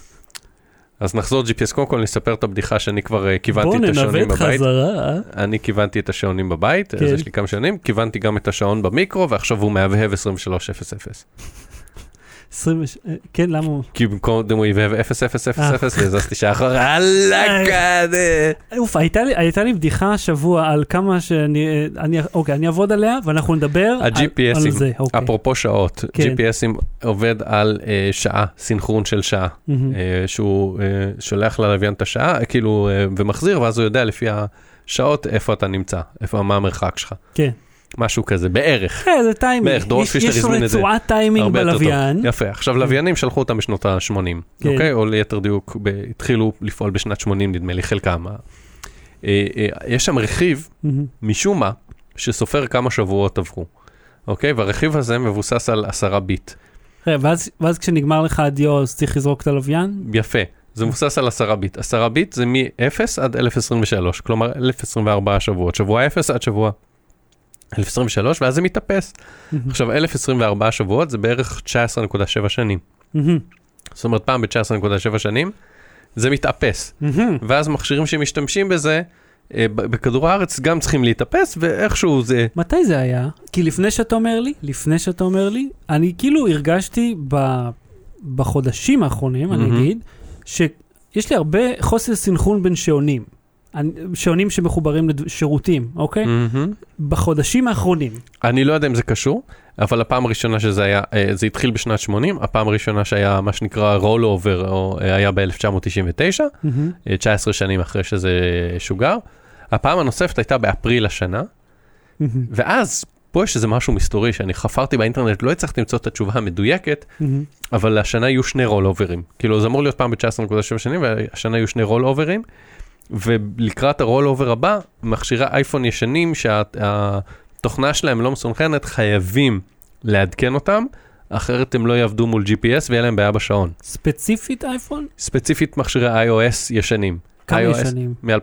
אז נחזור GPS, קודם כל נספר את הבדיחה שאני כבר אה, כיוונתי בוא את השעונים ננווט בבית. חזרה. אני כיוונתי את השעונים בבית, כן. אז יש לי כמה שעונים, כיוונתי גם את השעון במיקרו, ועכשיו הוא מהבהב 2300. 20 אה, כן, למה הוא... כי במקום הוא יבהב 0000 והזזתי שעה אחורה, אללה אוף, הייתה לי, בדיחה השבוע על כמה שאני... אה, אוקיי, אני אעבוד עליה ואנחנו נדבר על, זה. אוקיי. אפרופו שעות, כן. GPSים עובד על אה, שעה, סינכרון של שעה, שהוא שולח ללוויין את השעה, כאילו, ומחזיר, ואז הוא יודע לפי השעות איפה אתה נמצא, איפה, מה המרחק שלך, כן. משהו כזה, בערך. כן, זה טיימינג. בערך, דורון יש- יש הזמין את זה. רצועת טיימינג. בלוויין. יפה, עכשיו לוויינים שלחו אותם בשנות ה-80, כן. אוקיי? או ליתר דיוק, התחילו לפעול בשנת 80 נדמה לי, חלקם. אה, אה, יש שם רכיב. משום מה, שסופר כמה שבועות עברו, אוקיי? והרכיב הזה מבוסס על עשרה ביט. ואז- ואז כשנגמר לך הדיו אז צריך לזרוק את הלוויין? יפה, זה מבוסס על עשרה ביט. עשרה ביט זה מ-0 עד 1023, כלומר 1024 שבועות, שבוע 0 עד שבוע 1023, ואז זה מתאפס. עכשיו 1024 שבועות זה בערך 19.7 שנים. מהמם. זאת אומרת, פעם ב-19.7 שנים, זה מתאפס. מהמם. ואז מכשירים שמשתמשים בזה, אה, בכדור הארץ גם צריכים להתאפס, ואיכשהו זה... מתי זה היה? כי לפני שאתה אומר לי, לפני שאתה אומר לי, אני כאילו הרגשתי ב... בחודשים האחרונים, אני. אגיד, שיש לי הרבה חוסר סנכרון בין שעונים. שעונים שמחוברים לשירותים, אוקיי? מהמם. בחודשים האחרונים. אני לא יודע אם זה קשור, אבל הפעם הראשונה שזה היה, אה, זה התחיל בשנת 80, הפעם הראשונה שהיה מה שנקרא roll over, או אה, היה ב-1999, מהמם. 19 שנים אחרי שזה שוגר. הפעם הנוספת הייתה באפריל השנה, מהמם. ואז פה יש איזה משהו מסתורי שאני חפרתי באינטרנט, לא הצלחתי למצוא את התשובה המדויקת, מהמם. אבל השנה יהיו שני רול אוברים. כאילו זה אמור להיות פעם ב-19.7 שנים, והשנה יהיו שני רול אוברים, ולקראת ה roll over הבא, מכשירי אייפון ישנים שהתוכנה שלהם לא מסונכרנת, חייבים לעדכן אותם, אחרת הם לא יעבדו מול GPS ויהיה להם בעיה בשעון. ספציפית אייפון? ספציפית מכשירי iOS ישנים. כמה ישנים? מ-2012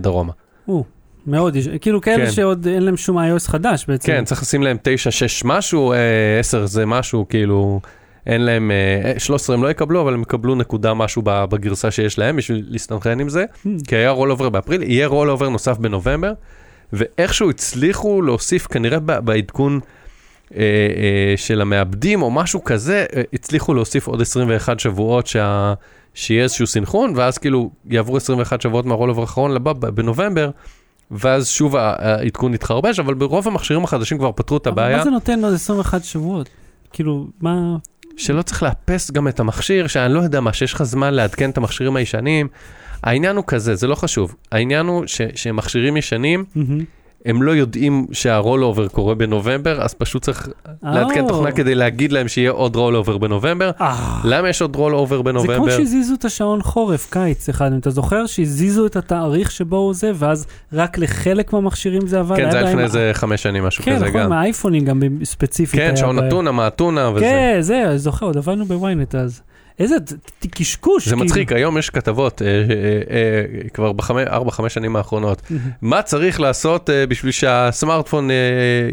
דרומה. או, מאוד, יש- כאילו כאלה כן. שעוד אין להם שום iOS חדש בעצם. כן, צריך לשים להם 9, 6 משהו, אה, 10 זה משהו, כאילו, אין להם, אה, 13 הם לא יקבלו, אבל הם יקבלו נקודה משהו בגרסה שיש להם בשביל להסתנכרן עם זה, Hmm. כי היה roll over באפריל, יהיה roll over נוסף בנובמבר, ואיכשהו הצליחו להוסיף, כנראה בעדכון אה, אה, של המעבדים או משהו כזה, אה, הצליחו להוסיף עוד 21 שבועות שה... שיהיה איזשהו סינכרון, ואז כאילו יעברו 21 שבועות מהרולובר האחרון לבא בנובמבר, ואז שוב העדכון יתחרבש, אבל ברוב המכשירים החדשים כבר פתרו את אבל הבעיה, מה זה נותן עוד 21 שבועות? כאילו, מה... שלא צריך לאפס גם את המכשיר, שאני לא יודע מה, שיש לך זמן לעדכן את המכשירים הישנים. העניין הוא כזה, זה לא חשוב. העניין הוא ש- שמכשירים ישנים, מהמם. הם לא יודעים שה roll over קורה בנובמבר, אז פשוט צריך לעדכן אה. תוכנה כדי להגיד להם שיהיה עוד roll over בנובמבר. אה, למה יש עוד roll over זה בנובמבר? כמו שהזיזו את השעון חורף, קיץ אחד, אם אתה זוכר שהזיזו את התאריך שבו הוא זה, ואז רק לחלק מהמכשירים זה עבד. כן, זה היה לפני איזה חמש שנים, משהו כן, כזה נכון, גם. מהאייפונים גם ספציפית. כן, שעון. אתונה, מאתונה וזה. כן, זה, זוכר, עוד עבדנו בוויינט אז. איזה קשקוש. זה כאילו. מצחיק, היום יש כתבות, אה, אה, אה, כבר בארבע, חמש שנים האחרונות. מה צריך לעשות בשביל שהסמארטפון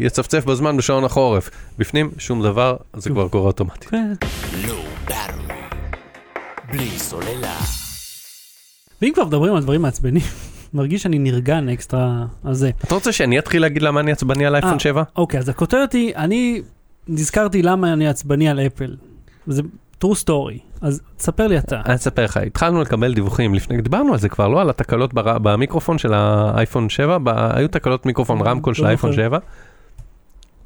יצפצף בזמן בשעון החורף? בפנים, שום דבר, זה כבר קורה אוטומטית. כן. סוללה. ואם כבר מדברים על דברים מעצבנים, מרגיש שאני נרגן אקסטרה על זה. אתה רוצה שאני אתחיל להגיד למה אני עצבני על אייפון אה, 7? אוקיי, אז הכותרת היא, אני נזכרתי למה אני עצבני על אפל. זה true story. אז תספר לי אתה. אני אספר לך, התחלנו לקבל דיווחים לפני, דיברנו על זה כבר, לא על התקלות בר- במיקרופון של האייפון 7, ב- היו תקלות מיקרופון לא רמקול של זוכר. האייפון 7.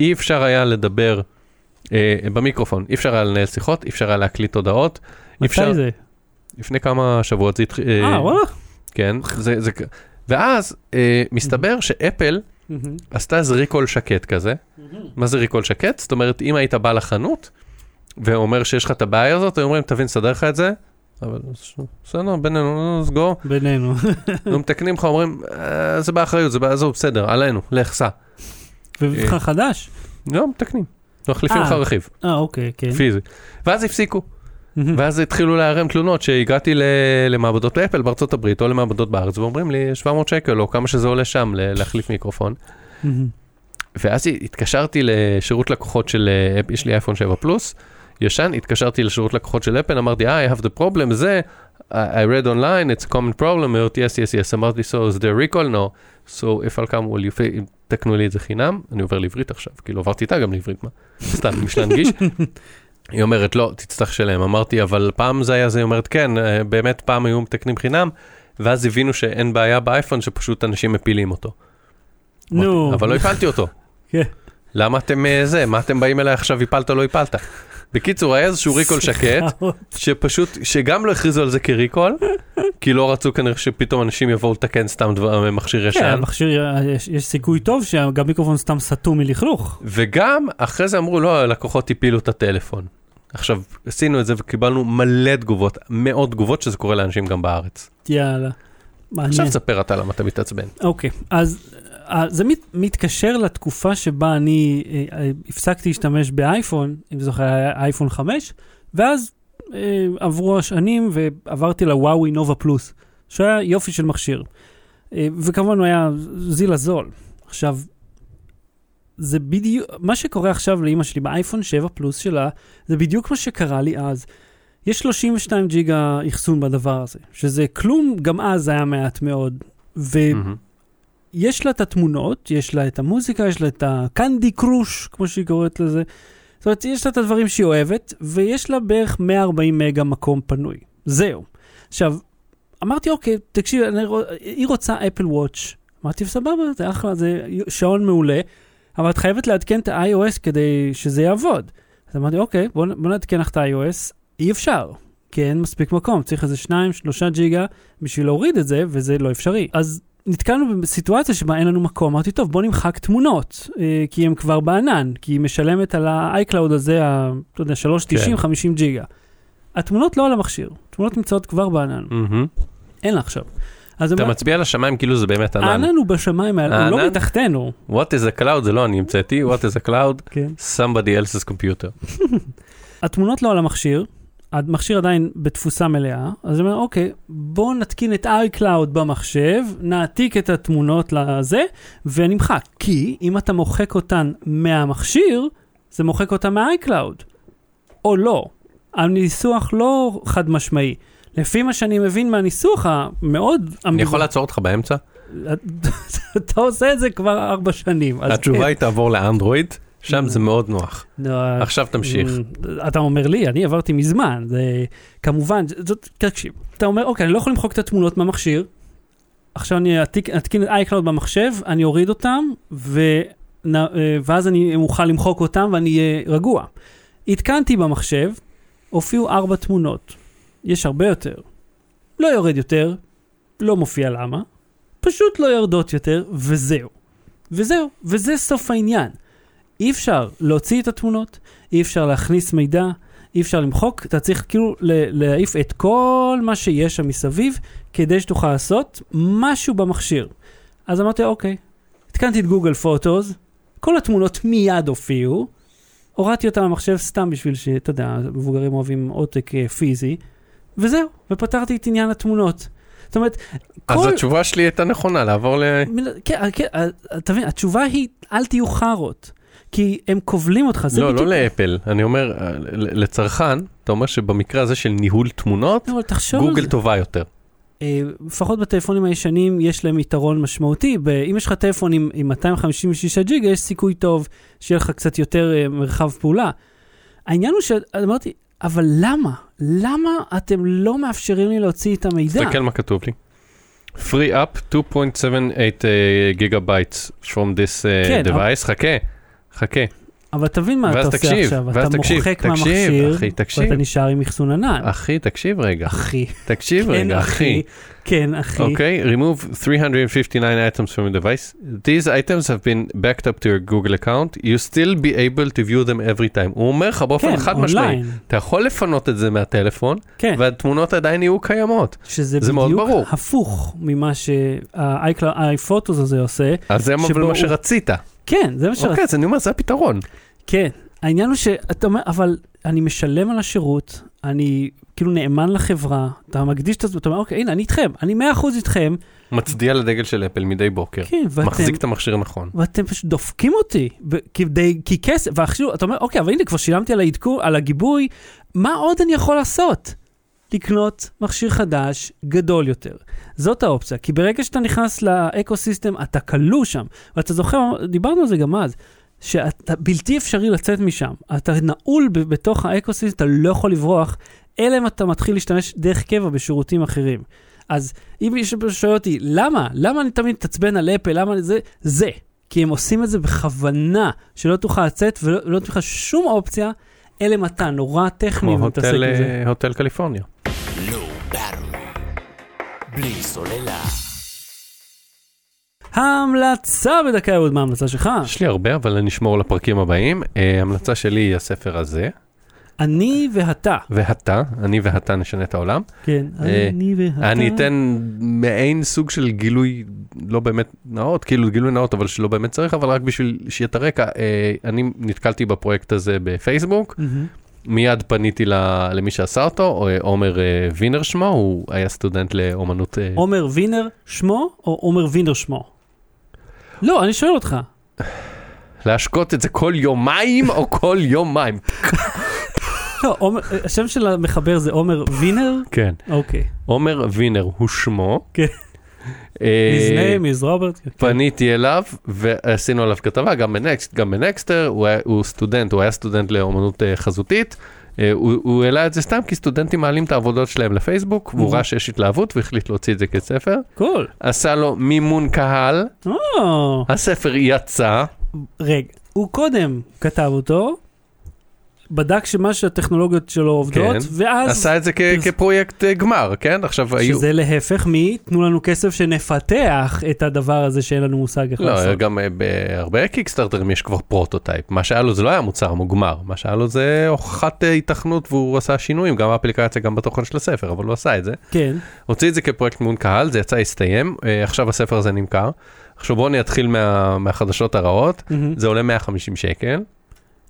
אי אפשר היה לדבר אה, במיקרופון, אי אפשר היה לנהל שיחות, אי אפשר היה להקליט הודעות. אי אפשר, מתי זה? לפני כמה שבועות זה התחיל, אה, וואלה. כן, זה, זה, ואז אה, מסתבר שאפל. עשתה איזה ריקול שקט כזה. מה זה ריקול שקט? זאת אומרת, אם היית בא לחנות ואומר שיש לך את הבעיה הזאת, היו אומרים, תבין, נסדר לך את זה. אבל בסדר, בינינו, סגור, בינינו. לא מתקנים לך, אומרים, "אה, זה באחריות, זה בעזוב, בסדר, עלינו, לך, סע. ומבחן חדש? לא, מתקנים. מחליפים לך אה. רכיב, אה, אוקיי, כן. פיזי. ואז הפסיקו. ואז התחילו להיערם תלונות שהגעתי למעבדות אפל בארצות הברית או למעבדות בארץ, ואומרים לי 700 שקל או כמה שזה עולה שם להחליף מיקרופון. ואז התקשרתי לשירות לקוחות של, אה, יש לי אייפון 7 פלוס, ישן, התקשרתי לשירות לקוחות של אפל, אמרתי, אה, I have the problem, זה, I read online, it's a common problem, אמרתי, yes, yes, yes, אמרתי, so is there recall? no, so if I'll come, will you pay, תקנו לי את זה חינם, אני עובר לעברית עכשיו, כאילו עברתי איתה גם לעברית, מה, סתם, בשביל להנגיש. היא אומרת, לא, תצטרך לשלם. אמרתי, אבל פעם זה היה זה, היא אומרת, כן, אה, באמת פעם היו מתקנים חינם, ואז הבינו שאין בעיה באייפון, שפשוט אנשים מפילים אותו. נו. אבל לא הפלתי אותו. כן. למה אתם אה, זה, מה אתם באים אליי עכשיו, הפלת לא הפלת. בקיצור, היה איזשהו ריקול שקט, שפשוט, שגם לא הכריזו על זה כריקול, כי לא רצו כנראה שפתאום אנשים יבואו לתקן סתם דבר, מכשיר כן, ישן, המכשיר, יש- יש סיכוי טוב שגם מיקרופון סתם סתום מלכלוך. וגם אחרי זה אמרו, לא, הלקוחות הפילו את הטלפון. עכשיו, עשינו את זה וקיבלנו מלא תגובות, מאות תגובות שזה קורה לאנשים גם בארץ. יאללה. מעניין. עכשיו תספר אתה למה אתה מתעצבן. אוקיי, אז זה מת, מתקשר לתקופה שבה אני אה, אה, הפסקתי להשתמש באייפון, אם זוכר, אייפון 5, ואז אה, עברו השנים ועברתי לוואוי נובה פלוס, שהיה יופי של מכשיר. אה, וכמובן הוא היה זיל הזול. עכשיו, זה בדיוק, מה שקורה עכשיו לאימא שלי באייפון 7 פלוס שלה, זה בדיוק מה שקרה לי אז. יש 32 ג'יגה אחסון בדבר הזה, שזה כלום, גם אז היה מעט מאוד. ו... מהמם. יש לה את התמונות, יש לה את המוזיקה, יש לה את הקנדי קרוש, כמו שהיא קוראת לזה. זאת אומרת, יש לה את הדברים שהיא אוהבת, ויש לה בערך 140 מגה מקום פנוי. זהו. עכשיו, אמרתי, אוקיי, תקשיב, אני, היא רוצה אפל וואץ'. אמרתי, סבבה, זה אחלה, זה שעון מעולה, אבל את חייבת לעדכן את ה-iOS כדי שזה יעבוד. אז אמרתי, אוקיי, בוא, בוא נעדכן לך את ה-iOS. אי אפשר, כי אין מספיק מקום, צריך איזה 2-3 ג'יגה בשביל להוריד את זה, וזה לא אפשרי. אז נתקלנו בסיטואציה שבה אין לנו מקום, אמרתי, טוב, בוא נמחק תמונות, אה, כי הן כבר בענן, כי היא משלמת על ה-iCloud הזה, ה- אתה יודע, 3.90, כן. 50 ג'יגה. התמונות לא על המכשיר, תמונות נמצאות כבר בענן, מהמם. אין לה עכשיו. אז אתה אמר- מצביע על השמיים כאילו זה באמת ענן. הענן הוא בשמיים, האלה, הוא לא הענן? מתחתנו. What is a cloud זה לא אני המצאתי, what is a cloud, כן. somebody else's computer. התמונות לא על המכשיר, המכשיר עדיין בתפוסה מלאה, אז אני אומר, אוקיי, בואו נתקין את iCloud במחשב, נעתיק את התמונות לזה, ונמחק. כי אם אתה מוחק אותן מהמכשיר, זה מוחק אותן מה-iCloud. או לא. הניסוח לא חד משמעי. לפי מה שאני מבין מהניסוח המאוד... אני יכול לעצור אותך באמצע? אתה עושה את זה כבר ארבע שנים. התשובה. היא תעבור לאנדרואיד, שם זה מאוד נוח. עכשיו תמשיך. אה, אתה אומר לי, אני עברתי מזמן, זה כמובן, זאת, תקשיב, אתה אומר, אוקיי, אני לא יכול למחוק את התמונות מהמכשיר, עכשיו אני אתקין את iCloud במחשב, אני אוריד אותם, ו... אה, ואז אני אוכל למחוק אותם ואני אהיה רגוע. התקנתי במחשב, הופיעו ארבע תמונות. יש הרבה יותר. לא יורד יותר, לא מופיע למה, פשוט לא יורדות יותר, וזהו. וזהו, וזה סוף העניין. אי אפשר להוציא את התמונות, אי אפשר להכניס מידע, אי אפשר למחוק, אתה צריך כאילו להעיף את כל מה שיש שם מסביב, כדי שתוכל לעשות משהו במכשיר. אז אמרתי, אוקיי, התקנתי את גוגל פוטוס, כל התמונות מיד הופיעו, הורדתי אותם למחשב סתם בשביל שאתה יודע, מבוגרים אוהבים עותק אה, פיזי, וזהו, ופתרתי את עניין התמונות. זאת אומרת, אז כל... התשובה שלי הייתה נכונה, לעבור ל... כן, כן, אה, אתה מבין, התשובה היא, אל תהיו חארות. כי הם כובלים אותך, זה לא, בדיוק... לא לאפל, אני אומר, אה, לצרכן, אתה אומר שבמקרה הזה של ניהול תמונות, לא, גוגל. טובה יותר. אה, לפחות בטלפונים הישנים יש להם יתרון משמעותי. אם יש לך טלפון עם, עם 256 ג'יגה, יש סיכוי טוב שיהיה לך קצת יותר אה, מרחב פעולה. העניין הוא שאמרתי, אבל למה? למה אתם לא מאפשרים לי להוציא את המידע? תסתכל מה כתוב לי. free up 2.78 gigabytes from this uh, כן, device, חכה, חכה. אבל תבין מה אתה עושה תקשיב, עכשיו. אתה תקשיב, מוחק תקשיב, מהמכשיר, אחי, תקשיב. ואתה נשאר עם אחסון ענן. אחי, תקשיב רגע, אחי. תקשיב כן, רגע, אחי. כן, אחי. אוקיי, remove 359 items from the device. These items have been backed up to your Google account. You still be able to view them every time. הוא אומר לך באופן כן, חד משמעי. אתה יכול לפנות את זה מהטלפון, כן. והתמונות עדיין יהיו קיימות. שזה זה מאוד בדיוק ברור. הפוך ממה שה-iPhotos הזה עושה. אז זה מה שרצית. כן, זה מה שרציתי. אוקיי, אז אני אומר, זה הפתרון. כן. העניין הוא שאתה אומר, אבל אני משלם על השירות, אני כאילו נאמן לחברה, אתה מקדיש את זה, אתה אומר, אוקיי, הנה, אני איתכם, אני 100% איתכם, מצדיע לדגל של אפל מדי בוקר. כן, ואתם... מחזיק את המכשיר נכון. ואתם פשוט דופקים אותי, כדי, כי כסף, ועכשיו אתה אומר, אוקיי, אבל הנה, כבר שילמתי על העדכון, על הגיבוי, מה עוד אני יכול לעשות? לקנות מכשיר חדש, גדול יותר. זאת האופציה, כי ברגע שאתה נכנס לאקו-system, אתה כלוא שם. ואתה זוכר, דיברנו על זה גם אז, שאתה בלתי אפשרי לצאת משם. אתה נעול ב- בתוך ה eco-system, אתה לא יכול לברוח, אלא אם אתה מתחיל להשתמש דרך קבע בשירותים אחרים. אז אם מישהו שואל אותי, למה? למה אני תמיד מתעצבן על אפל? למה זה? זה. כי הם עושים את זה בכוונה, שלא תוכל לצאת ולא לא תוכל שום אופציה, אלא אם אתה נורא טכני כמו ומתעסק בזה. אה, הוטל קליפורניה. Battery. בלי סוללה. ההמלצה בדקה אהוד, מה ההמלצה שלך? יש לי הרבה, אבל אני אשמור לפרקים הבאים. אה, ההמלצה שלי היא הספר הזה, אני ואתה. והתה, אני והתה נשנה את העולם. כן, אה, אני ואתה. אני אתן מעין סוג של גילוי לא באמת נאות, כאילו גילוי נאות אבל שלא באמת צריך, אבל רק בשביל שיהיה את הרקע, אה, אני נתקלתי בפרויקט הזה בפייסבוק, מהמם. מיד פניתי למי שעשה אותו, עומר אה, וינר שמו, הוא היה סטודנט לאומנות. אה, עומר וינר שמו, או עומר וינר שמו? לא, אני שואל אותך. להשקות את זה כל יומיים או כל יומיים. לא, עומר- השם של המחבר זה עומר וינר? כן. אוקיי. עומר וינר הוא שמו. כן. אה, His name is Robert. פניתי אליו ועשינו עליו כתבה, גם בנקסט, גם בנקסטר, הוא, היה, הוא סטודנט, הוא היה סטודנט לאומנות אה, חזותית. אה, הוא, הוא העלה את זה סתם כי סטודנטים מעלים את העבודות שלהם לפייסבוק, והוא Mhm. ראה שיש התלהבות והחליט להוציא את זה כספר. Cool. עשה לו מימון קהל, או, הספר יצא, רגע, הוא קודם כתב אותו, בדק שמה שהטכנולוגיות שלו עובדות, כן, ואז... עשה את זה כ- פרס- כפרויקט אה, גמר, כן? עכשיו היו... שזה להפך מ, תנו לנו כסף שנפתח את הדבר הזה שאין לנו מושג איך לא, לעשות. גם אה, בהרבה קיקסטארטרים יש כבר prototype. מה שהיה לו זה לא היה מוצר מוגמר, מה שהיה לו זה הוכחת אה, היתכנות והוא עשה שינויים, גם באפליקציה, גם בתוכן של הספר, אבל הוא עשה את זה. כן, הוציא את זה כפרויקט מימון קהל, זה יצא, הסתיים, אה, עכשיו הספר הזה נמכר. עכשיו בואו אני אתחיל מה, מהחדשות הרעות, מהמם. זה עולה 150 שקל,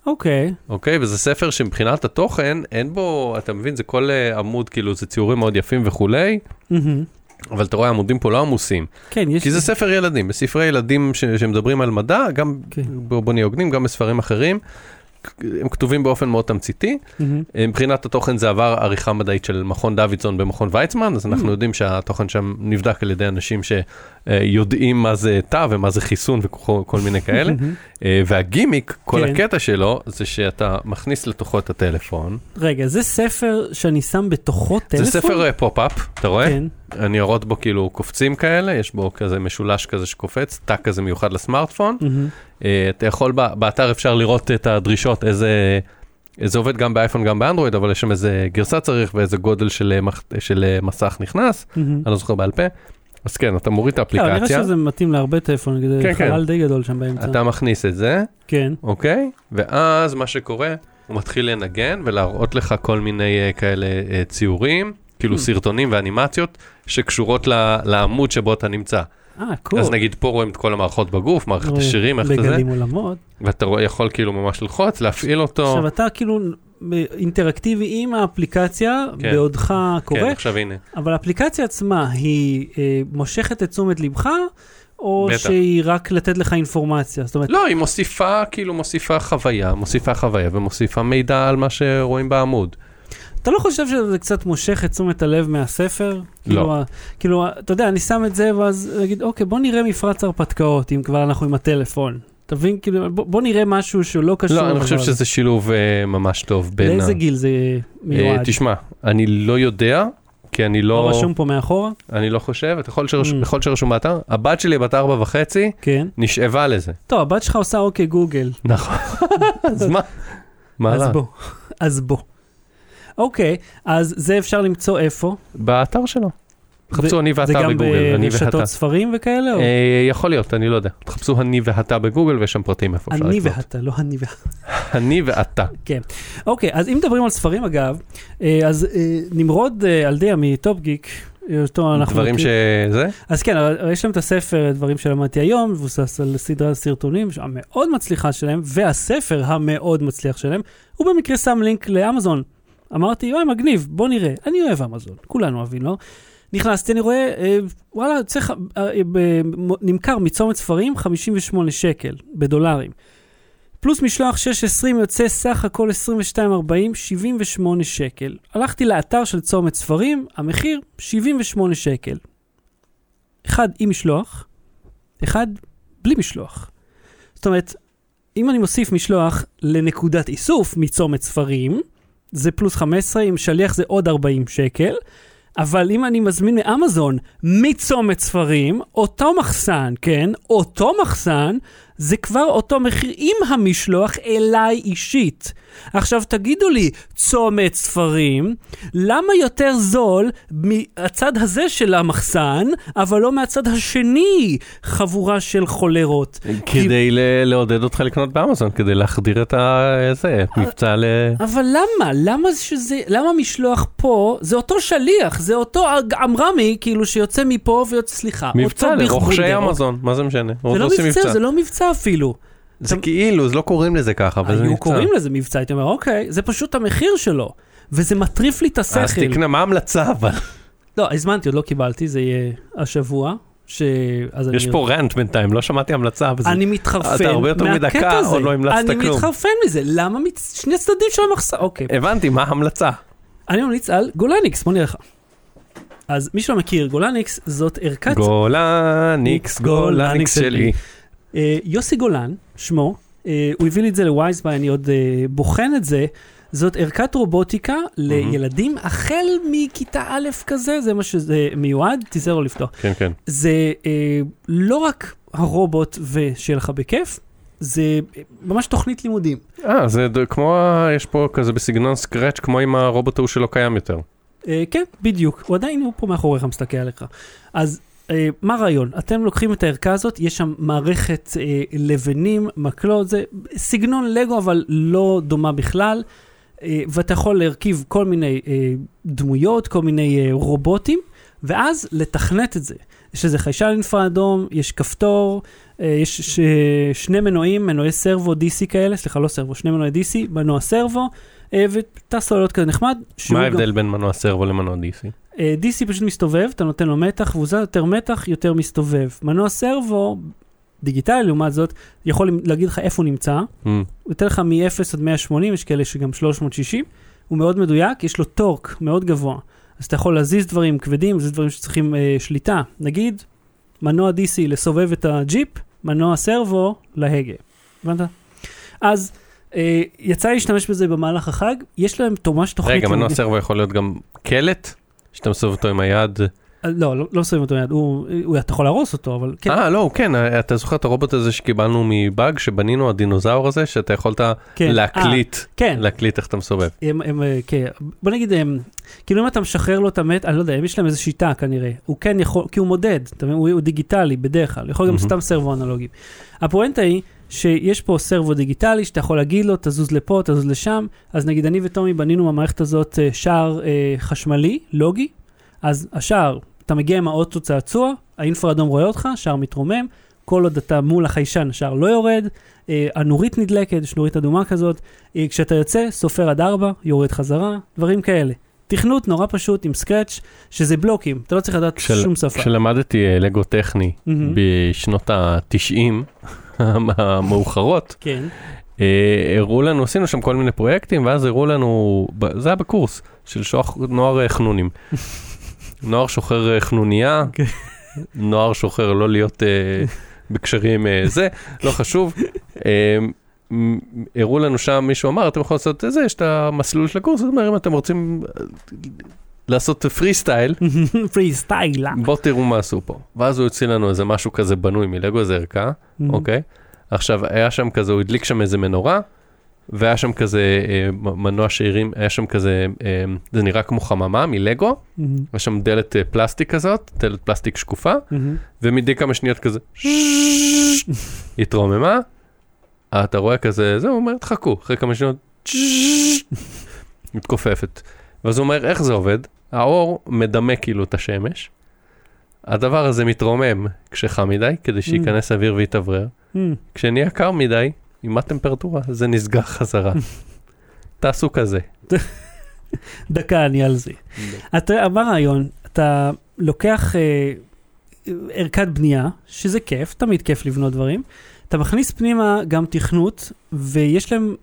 אוקיי, אוקיי? וזה ספר שמבחינת התוכן, אין בו, אתה מבין, זה כל אה, עמוד, כאילו, זה ציורים מאוד יפים וכולי, מהמם. אבל אתה רואה, העמודים פה לא עמוסים. כן, יש... כי זה ספר ילדים, בספרי ילדים ש- שמדברים על מדע, גם, כן. בוא בוא נהיה הוגנים, גם בספרים אחרים, הם כתובים באופן מאוד תמציתי. מהמם. מבחינת התוכן זה עבר עריכה מדעית של מכון דוידסון במכון ויצמן, אז אנחנו Mm. יודעים שהתוכן שם נבדק על ידי אנשים אה, יודעים מה זה תא ומה זה חיסון וכל כל מיני כאלה. אה, והגימיק, כל כן. הקטע שלו, זה שאתה מכניס לתוכו את הטלפון. רגע, זה ספר שאני שם בתוכו טלפון? זה ספר אה, pop-up, אתה רואה? כן. הניירות בו כאילו קופצים כאלה, יש בו כזה משולש כזה שקופץ, תא כזה מיוחד לסמארטפון. אה, אתה יכול, באתר אפשר לראות את הדרישות, איזה... זה עובד גם באייפון גם באנדרואיד, אבל יש שם איזה גרסה צריך ואיזה גודל של, אה, מח- של אה, מסך נכנס, מהמם. אני לא זוכר בעל פה. אז כן, אתה מוריד את נראה האפליקציה, שזה מתאים להרבה טלפון, נגיד כן, כן. חלל די גדול שם באמצע. אתה מכניס את זה, כן. אוקיי? ואז מה שקורה, הוא מתחיל לנגן ולהראות לך כל מיני אה, כאלה אה, ציורים, כאילו Hmm. סרטונים ואנימציות שקשורות לעמוד שבו אתה נמצא. אה, קול. אז נגיד פה רואים את כל המערכות בגוף, מערכת השירים, איך זה, בגלים עולמות. ואתה יכול כאילו ממש ללחוץ, להפעיל אותו. עכשיו אתה כאילו אינטראקטיבי עם האפליקציה, כן. בעודך קורא, כן, עכשיו הנה. אבל האפליקציה עצמה היא אה, מושכת את תשומת לבך, או בטח. שהיא רק לתת לך אינפורמציה? זאת אומרת, לא, היא מוסיפה, כאילו מוסיפה חוויה, מוסיפה חוויה ומוסיפה מידע על מה שרואים בעמוד. אתה לא חושב שזה קצת מושך את תשומת הלב מהספר? לא. כאילו, כאילו, אתה יודע, אני שם את זה ואז אגיד, אוקיי, בוא נראה מפרץ הרפתקאות, אם כבר אנחנו עם הטלפון. אתה מבין? כאילו, בוא, בוא נראה משהו שהוא לא קשור. לא, אני חושב. שזה שילוב אה, ממש טוב בין... לאיזה ה- גיל זה אה, מיועד? תשמע, אני לא יודע, כי אני לא לא... רשום פה מאחורה? אני לא חושב, אתה יכול שרש- Mm. יכול שרשום באתר. הבת שלי בת ארבע וחצי כן. נשאבה לזה. טוב, הבת שלך עושה אוקיי גוגל. נכון. אז מה? מה אז רע? בוא. אז בוא. אוקיי, אז זה אפשר למצוא איפה? באתר שלו. חפשו אני זה ואתה גם בגוגל, אני ואתה. ברשתות ספרים וכאלה? או- אה, יכול להיות, אני לא יודע. תחפשו אני ואתה בגוגל ויש שם פרטים איפה אפשר אני לקנות. ואתה, לא אני ואתה. אני ואתה. כן. אוקיי, אז אם מדברים על ספרים אגב, אה, אז אה, נמרוד אה, אלדיה מטופ גיק, אותו אנחנו... דברים שזה? אז כן, יש להם את הספר, דברים שלמדתי היום, מבוסס על סדרת סרטונים המאוד מצליחה שלהם, והספר המאוד מצליח שלהם, הוא במקרה שם לינק לאמזון. אמרתי, אוי, מגניב, בוא נראה. אני אוהב אמזון, כולנו אוהבים, לא? נכנסתי, אני רואה, אה, וואלה, צריך, אה, אה, נמכר מצומת ספרים 58 שקל בדולרים. פלוס משלוח 6.20 יוצא סך הכל 22.40, 78 שקל. הלכתי לאתר של צומת ספרים, המחיר 78 שקל. אחד עם משלוח, אחד בלי משלוח. זאת אומרת, אם אני מוסיף משלוח לנקודת איסוף מצומת ספרים, זה פלוס 15, עם שליח זה עוד 40 שקל, אבל אם אני מזמין מאמזון מצומת ספרים, אותו מחסן, כן, אותו מחסן, זה כבר אותו מחיר עם המשלוח אליי אישית. עכשיו תגידו לי, צומת ספרים, למה יותר זול מהצד הזה של המחסן, אבל לא מהצד השני, חבורה של חולרות? כדי ל- לעודד אותך לקנות באמזון, כדי להחדיר את ה- זה, מבצע ל... אבל למה? למה שזה, למה משלוח פה, זה אותו שליח, זה אותו עמרמי, כאילו שיוצא מפה ויוצא, סליחה, מבצע לרוכשי. אמזון, מה זה משנה? זה לא מבצע, זה לא מבצע אפילו. זה כאילו, אז לא קוראים לזה ככה, אבל זה היו מבצע. קוראים לזה מבצע, הייתי אומר, אוקיי, זה פשוט המחיר שלו. וזה מטריף לי את השכל. אז תקנה, מה ההמלצה אבל? לא, הזמנתי, עוד לא קיבלתי, זה יהיה השבוע. ש... אז יש אני... פה רנט בינתיים, לא שמעתי המלצה. וזה- אני מתחרפן אתה הרבה יותר מדקה, הזה. עוד לא המלצת אני כלום. מתחרפן מזה, למה מצ... שני צדדים של המחסן? אוקיי. הבנתי, מה ההמלצה? אני ממליץ על גולניקס, בוא נראה לך. אז מי שלא מכיר, גולניקס זאת ערכת... גולניקס, גולניקס שלי. אה, יוסי גולן, שמו, אה, הוא הביא לי את זה ל Wisebuy, אני עוד אה, בוחן את זה. זאת ערכת רובוטיקה לילדים החל מכיתה א' כזה, זה מה שזה מיועד, תיזהר לא לפתוח. כן, כן. זה אה, לא רק הרובוט ושיהיה לך בכיף, זה ממש תוכנית לימודים. אה, זה כמו, יש פה כזה בסגנון סקרץ', כמו עם הרובוט ההוא שלא קיים יותר. אה, כן, בדיוק. הוא עדיין הוא פה מאחוריך מסתכל עליך. אז אה, מה הרעיון? אתם לוקחים את הערכה הזאת, יש שם מערכת אה, לבנים, מקלות, זה סגנון לגו אבל לא דומה בכלל, אה, ואתה יכול להרכיב כל מיני אה, דמויות, כל מיני אה, רובוטים, ואז לתכנת את זה. יש איזה חיישן אינפרה אדום, יש כפתור, אה, יש ש... שני מנועים, מנועי סרבו DC כאלה, סליחה, לא סרבו, שני מנועי DC, מנוע סרבו, אה, ותא סוללות כזה נחמד. מה גם- ההבדל בין מנוע סרבו למנוע DC? אה, DC פשוט מסתובב, אתה נותן לו מתח, והוא זז יותר מתח, יותר מסתובב. מנוע סרבו, דיגיטלי לעומת זאת, יכול להגיד לך איפה הוא נמצא, Hmm. הוא ייתן לך מ-0 עד 180, יש כאלה שגם 360, הוא מאוד מדויק, יש לו טורק מאוד גבוה. אז אתה יכול להזיז דברים כבדים, זה דברים שצריכים אה, שליטה. נגיד, מנוע DC לסובב את הג'יפ, מנוע סרבו להגה. הבנת? אז אה, יצא להשתמש בזה במהלך החג, יש להם ממש תוכנית... רגע, מנוע סרבו יכול להיות גם קלט, שאתה מסובב אותו עם היד. אה, לא, לא, לא שמים אותו יד, הוא, הוא, אתה יכול להרוס אותו, אבל כן, אה, לא, כן, אתה זוכר את הרובוט הזה שקיבלנו מבאג, שבנינו, הדינוזאור הזה, שאתה יכולת כן. להקליט, כן. להקליט איך אתה מסובב. הם, הם, אה, כן, בוא נגיד, הם, כאילו אם אתה משחרר לו את המת, אני לא יודע, יש להם איזו שיטה כנראה, הוא כן יכול, כי הוא מודד, אתה מבין, הוא, הוא דיגיטלי בדרך כלל, יכול גם. סתם סרבו אנלוגי. הפואנטה היא שיש פה סרבו דיגיטלי, שאתה יכול להגיד לו, תזוז לפה, תזוז לשם, אז נגיד אני וטומי בנינו במערכת הזאת אה, שער אה, חשמלי, לוגי, אז השער, אתה מגיע עם האוטו צעצוע, האינפרה אדום רואה אותך, שער מתרומם, כל עוד אתה מול החיישן, השער לא יורד, אה, הנורית נדלקת, יש נורית אדומה כזאת, אה, כשאתה יוצא, סופר עד 4, יורד חזרה, דברים כאלה. תכנות נורא פשוט עם סקרץ', שזה בלוקים, אתה לא צריך לדעת כשל- שום שפה. כשלמדתי אה, לגו טכני מהמם. בשנות ה-90 המאוחרות, כן, אה, הראו לנו, עשינו שם כל מיני פרויקטים, ואז הראו לנו, זה היה בקורס של שוח, נוער אה, חנונים. נוער שוחר אה, חנוניה, אוקיי. נוער שוחר לא להיות בקשרים זה, לא חשוב. הראו לנו שם, מישהו אמר, אתם יכולים לעשות את זה, יש את המסלול של הקורס, זאת אומרת, אם אתם רוצים לעשות פרי סטייל, פרי סטיילה. בואו תראו מה עשו פה. ואז הוא הוציא לנו איזה משהו כזה בנוי מלגו, איזה ערכה, אוקיי? עכשיו, היה שם כזה, הוא הדליק שם איזה מנורה, והיה שם כזה אה, מנוע שהרים, היה שם כזה, אה, זה נראה כמו חממה מלגו, היה שם דלת אה, פלסטיק כזאת, דלת פלסטיק שקופה, ומדי כמה שניות כזה, התרוממה, אה, אתה רואה כזה, זהו, הוא אומר, תחכו, אחרי כמה שניות, מתכופפת. ואז הוא אומר, איך זה עובד? האור מדמה כאילו את השמש, הדבר הזה מתרומם כשחם מדי, כדי שייכנס אוויר ויתאוורר. כשנהיה קר מדי, עם הטמפרטורה, זה נסגר חזרה. תעשו כזה. דקה, אני על זה. אתה, מה הרעיון? אתה לוקח אה, ערכת בנייה, שזה כיף, תמיד כיף לבנות דברים. אתה מכניס פנימה גם תכנות, ויש להם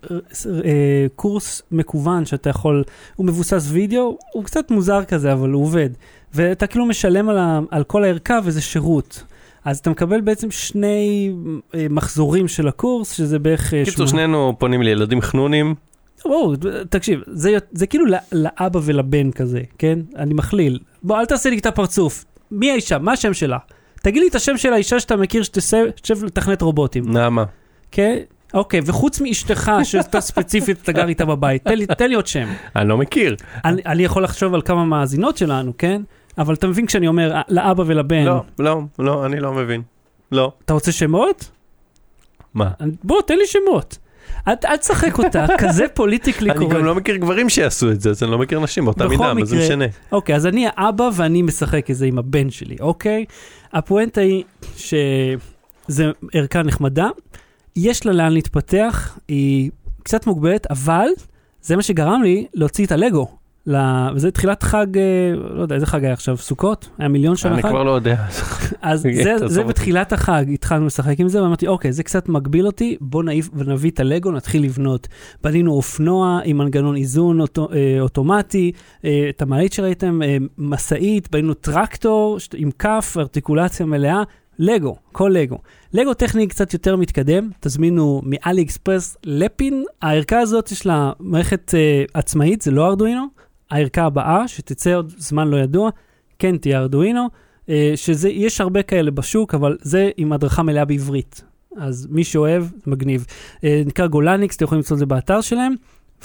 אה, קורס מקוון שאתה יכול, הוא מבוסס וידאו, הוא קצת מוזר כזה, אבל הוא עובד. ואתה כאילו משלם על, ה, על כל הערכה וזה שירות. אז אתה מקבל בעצם שני אה, מחזורים של הקורס, שזה בערך... אה, קיצור, שנינו פונים לילדים חנונים, בואו, תקשיב, זה, זה כאילו לא- לאבא ולבן כזה, כן? אני מכליל. בוא, אל תעשה לי את הפרצוף. מי האישה? מה השם שלה? תגיד לי את השם של האישה שאתה מכיר שתשב לתכנת רובוטים, נעמה. כן? אוקיי, וחוץ מאשתך, שאתה ספציפית, אתה גר איתה בבית, תן לי, תן לי עוד שם. אני לא מכיר. אני, אני יכול לחשוב על כמה מאזינות שלנו, כן? אבל אתה מבין כשאני אומר "אה, לאבא ולבן, לא, לא, לא, אני לא מבין. לא. אתה רוצה שמות? מה? בוא, תן לי שמות. אל תשחק אותה, כזה פוליטיקלי אני קורקט. גם לא מכיר גברים שיעשו את זה, אז אני לא מכיר נשים באותה מידה, מה זה משנה? אוקיי, אז אני האבא ואני משחק את זה עם הבן שלי, אוקיי? הפואנטה היא שזה ערכה נחמדה, יש לה לאן להתפתח, היא קצת מוגבלת, אבל זה מה שגרם לי להוציא את הלגו. ל- וזה תחילת חג, אה, לא יודע, איזה חג היה עכשיו? סוכות? היה מיליון שנה אני חג? כבר לא יודע. אז זה, זה. בתחילת החג התחלנו לשחק עם זה, ואמרתי, אוקיי, זה קצת מגביל אותי, בוא נעיף ונביא את הלגו, נתחיל לבנות. בנינו אופנוע עם מנגנון איזון אוטו, אה, אוטומטי, אה, את המעלית שראיתם, אה, משאית, בנינו טרקטור עם כף, ארטיקולציה מלאה, לגו, כל לגו. לגו טכני קצת יותר מתקדם, תזמינו מאלי אקספרס לפין, הערכה הזאת יש לה מערכת אה, עצמאית, זה לא ארדואינו, הערכה הבאה, שתצא עוד זמן לא ידוע, כן תהיה Arduino. אה, שזה, יש הרבה כאלה בשוק, אבל זה עם הדרכה מלאה בעברית. אז מי שאוהב, מגניב. אה, נקרא גולניקס, אתם יכולים למצוא את זה באתר שלהם.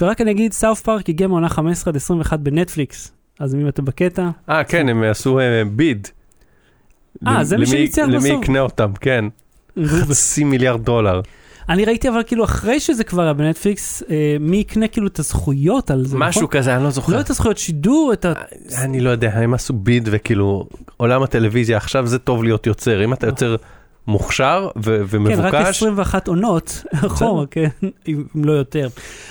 ורק אני אגיד, South Park הגיע מעונה 15 עד 21 בנטפליקס. אז אם אתם בקטע, אה, כן, הם עשו אה, bid. אה, זה מי למי- שניצח למי בסוף. יקנה אותם, כן. חצי מיליארד דולר. אני ראיתי אבל כאילו אחרי שזה כבר היה בנטפליקס, אה, מי יקנה כאילו את הזכויות על זה, משהו נכון? כזה, אני לא זוכר. לא את הזכויות שידור, את ה... אני לא יודע, הם עשו ביד וכאילו, עולם הטלוויזיה, עכשיו זה טוב להיות יוצר. אם אתה יוצר מוכשר ו- כן, רק ומבוקש, 21 עונות אחורה, כן, אם לא יותר.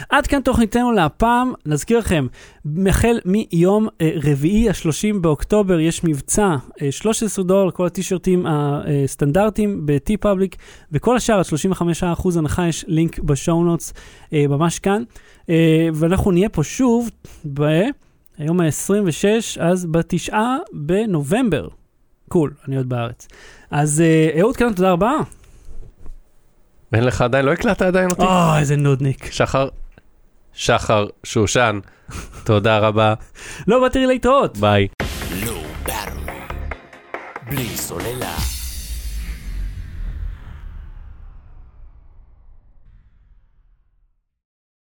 עד כאן תוכניתנו להפעם, נזכיר לכם, החל מיום אה, רביעי ה-30 באוקטובר יש מבצע, אה, 13 דולר, כל הטישרטים הסטנדרטיים ב-T פאבליק, וכל השאר, עד 35% הנחה, יש לינק בשואו נוטס, אה, ממש כאן. אה, ואנחנו נהיה פה שוב ב... היום ה-26, אז בתשעה בנובמבר. Cool, אני עוד בארץ. אז אה, אהוד קינן, תודה רבה. אין לך עדיין, לא הקלטת עדיין אותי? או, איזה נודניק. שחר, שחר שושן, תודה רבה, לא באתי להתראות. ביי. Low Battery. בלי סוללה.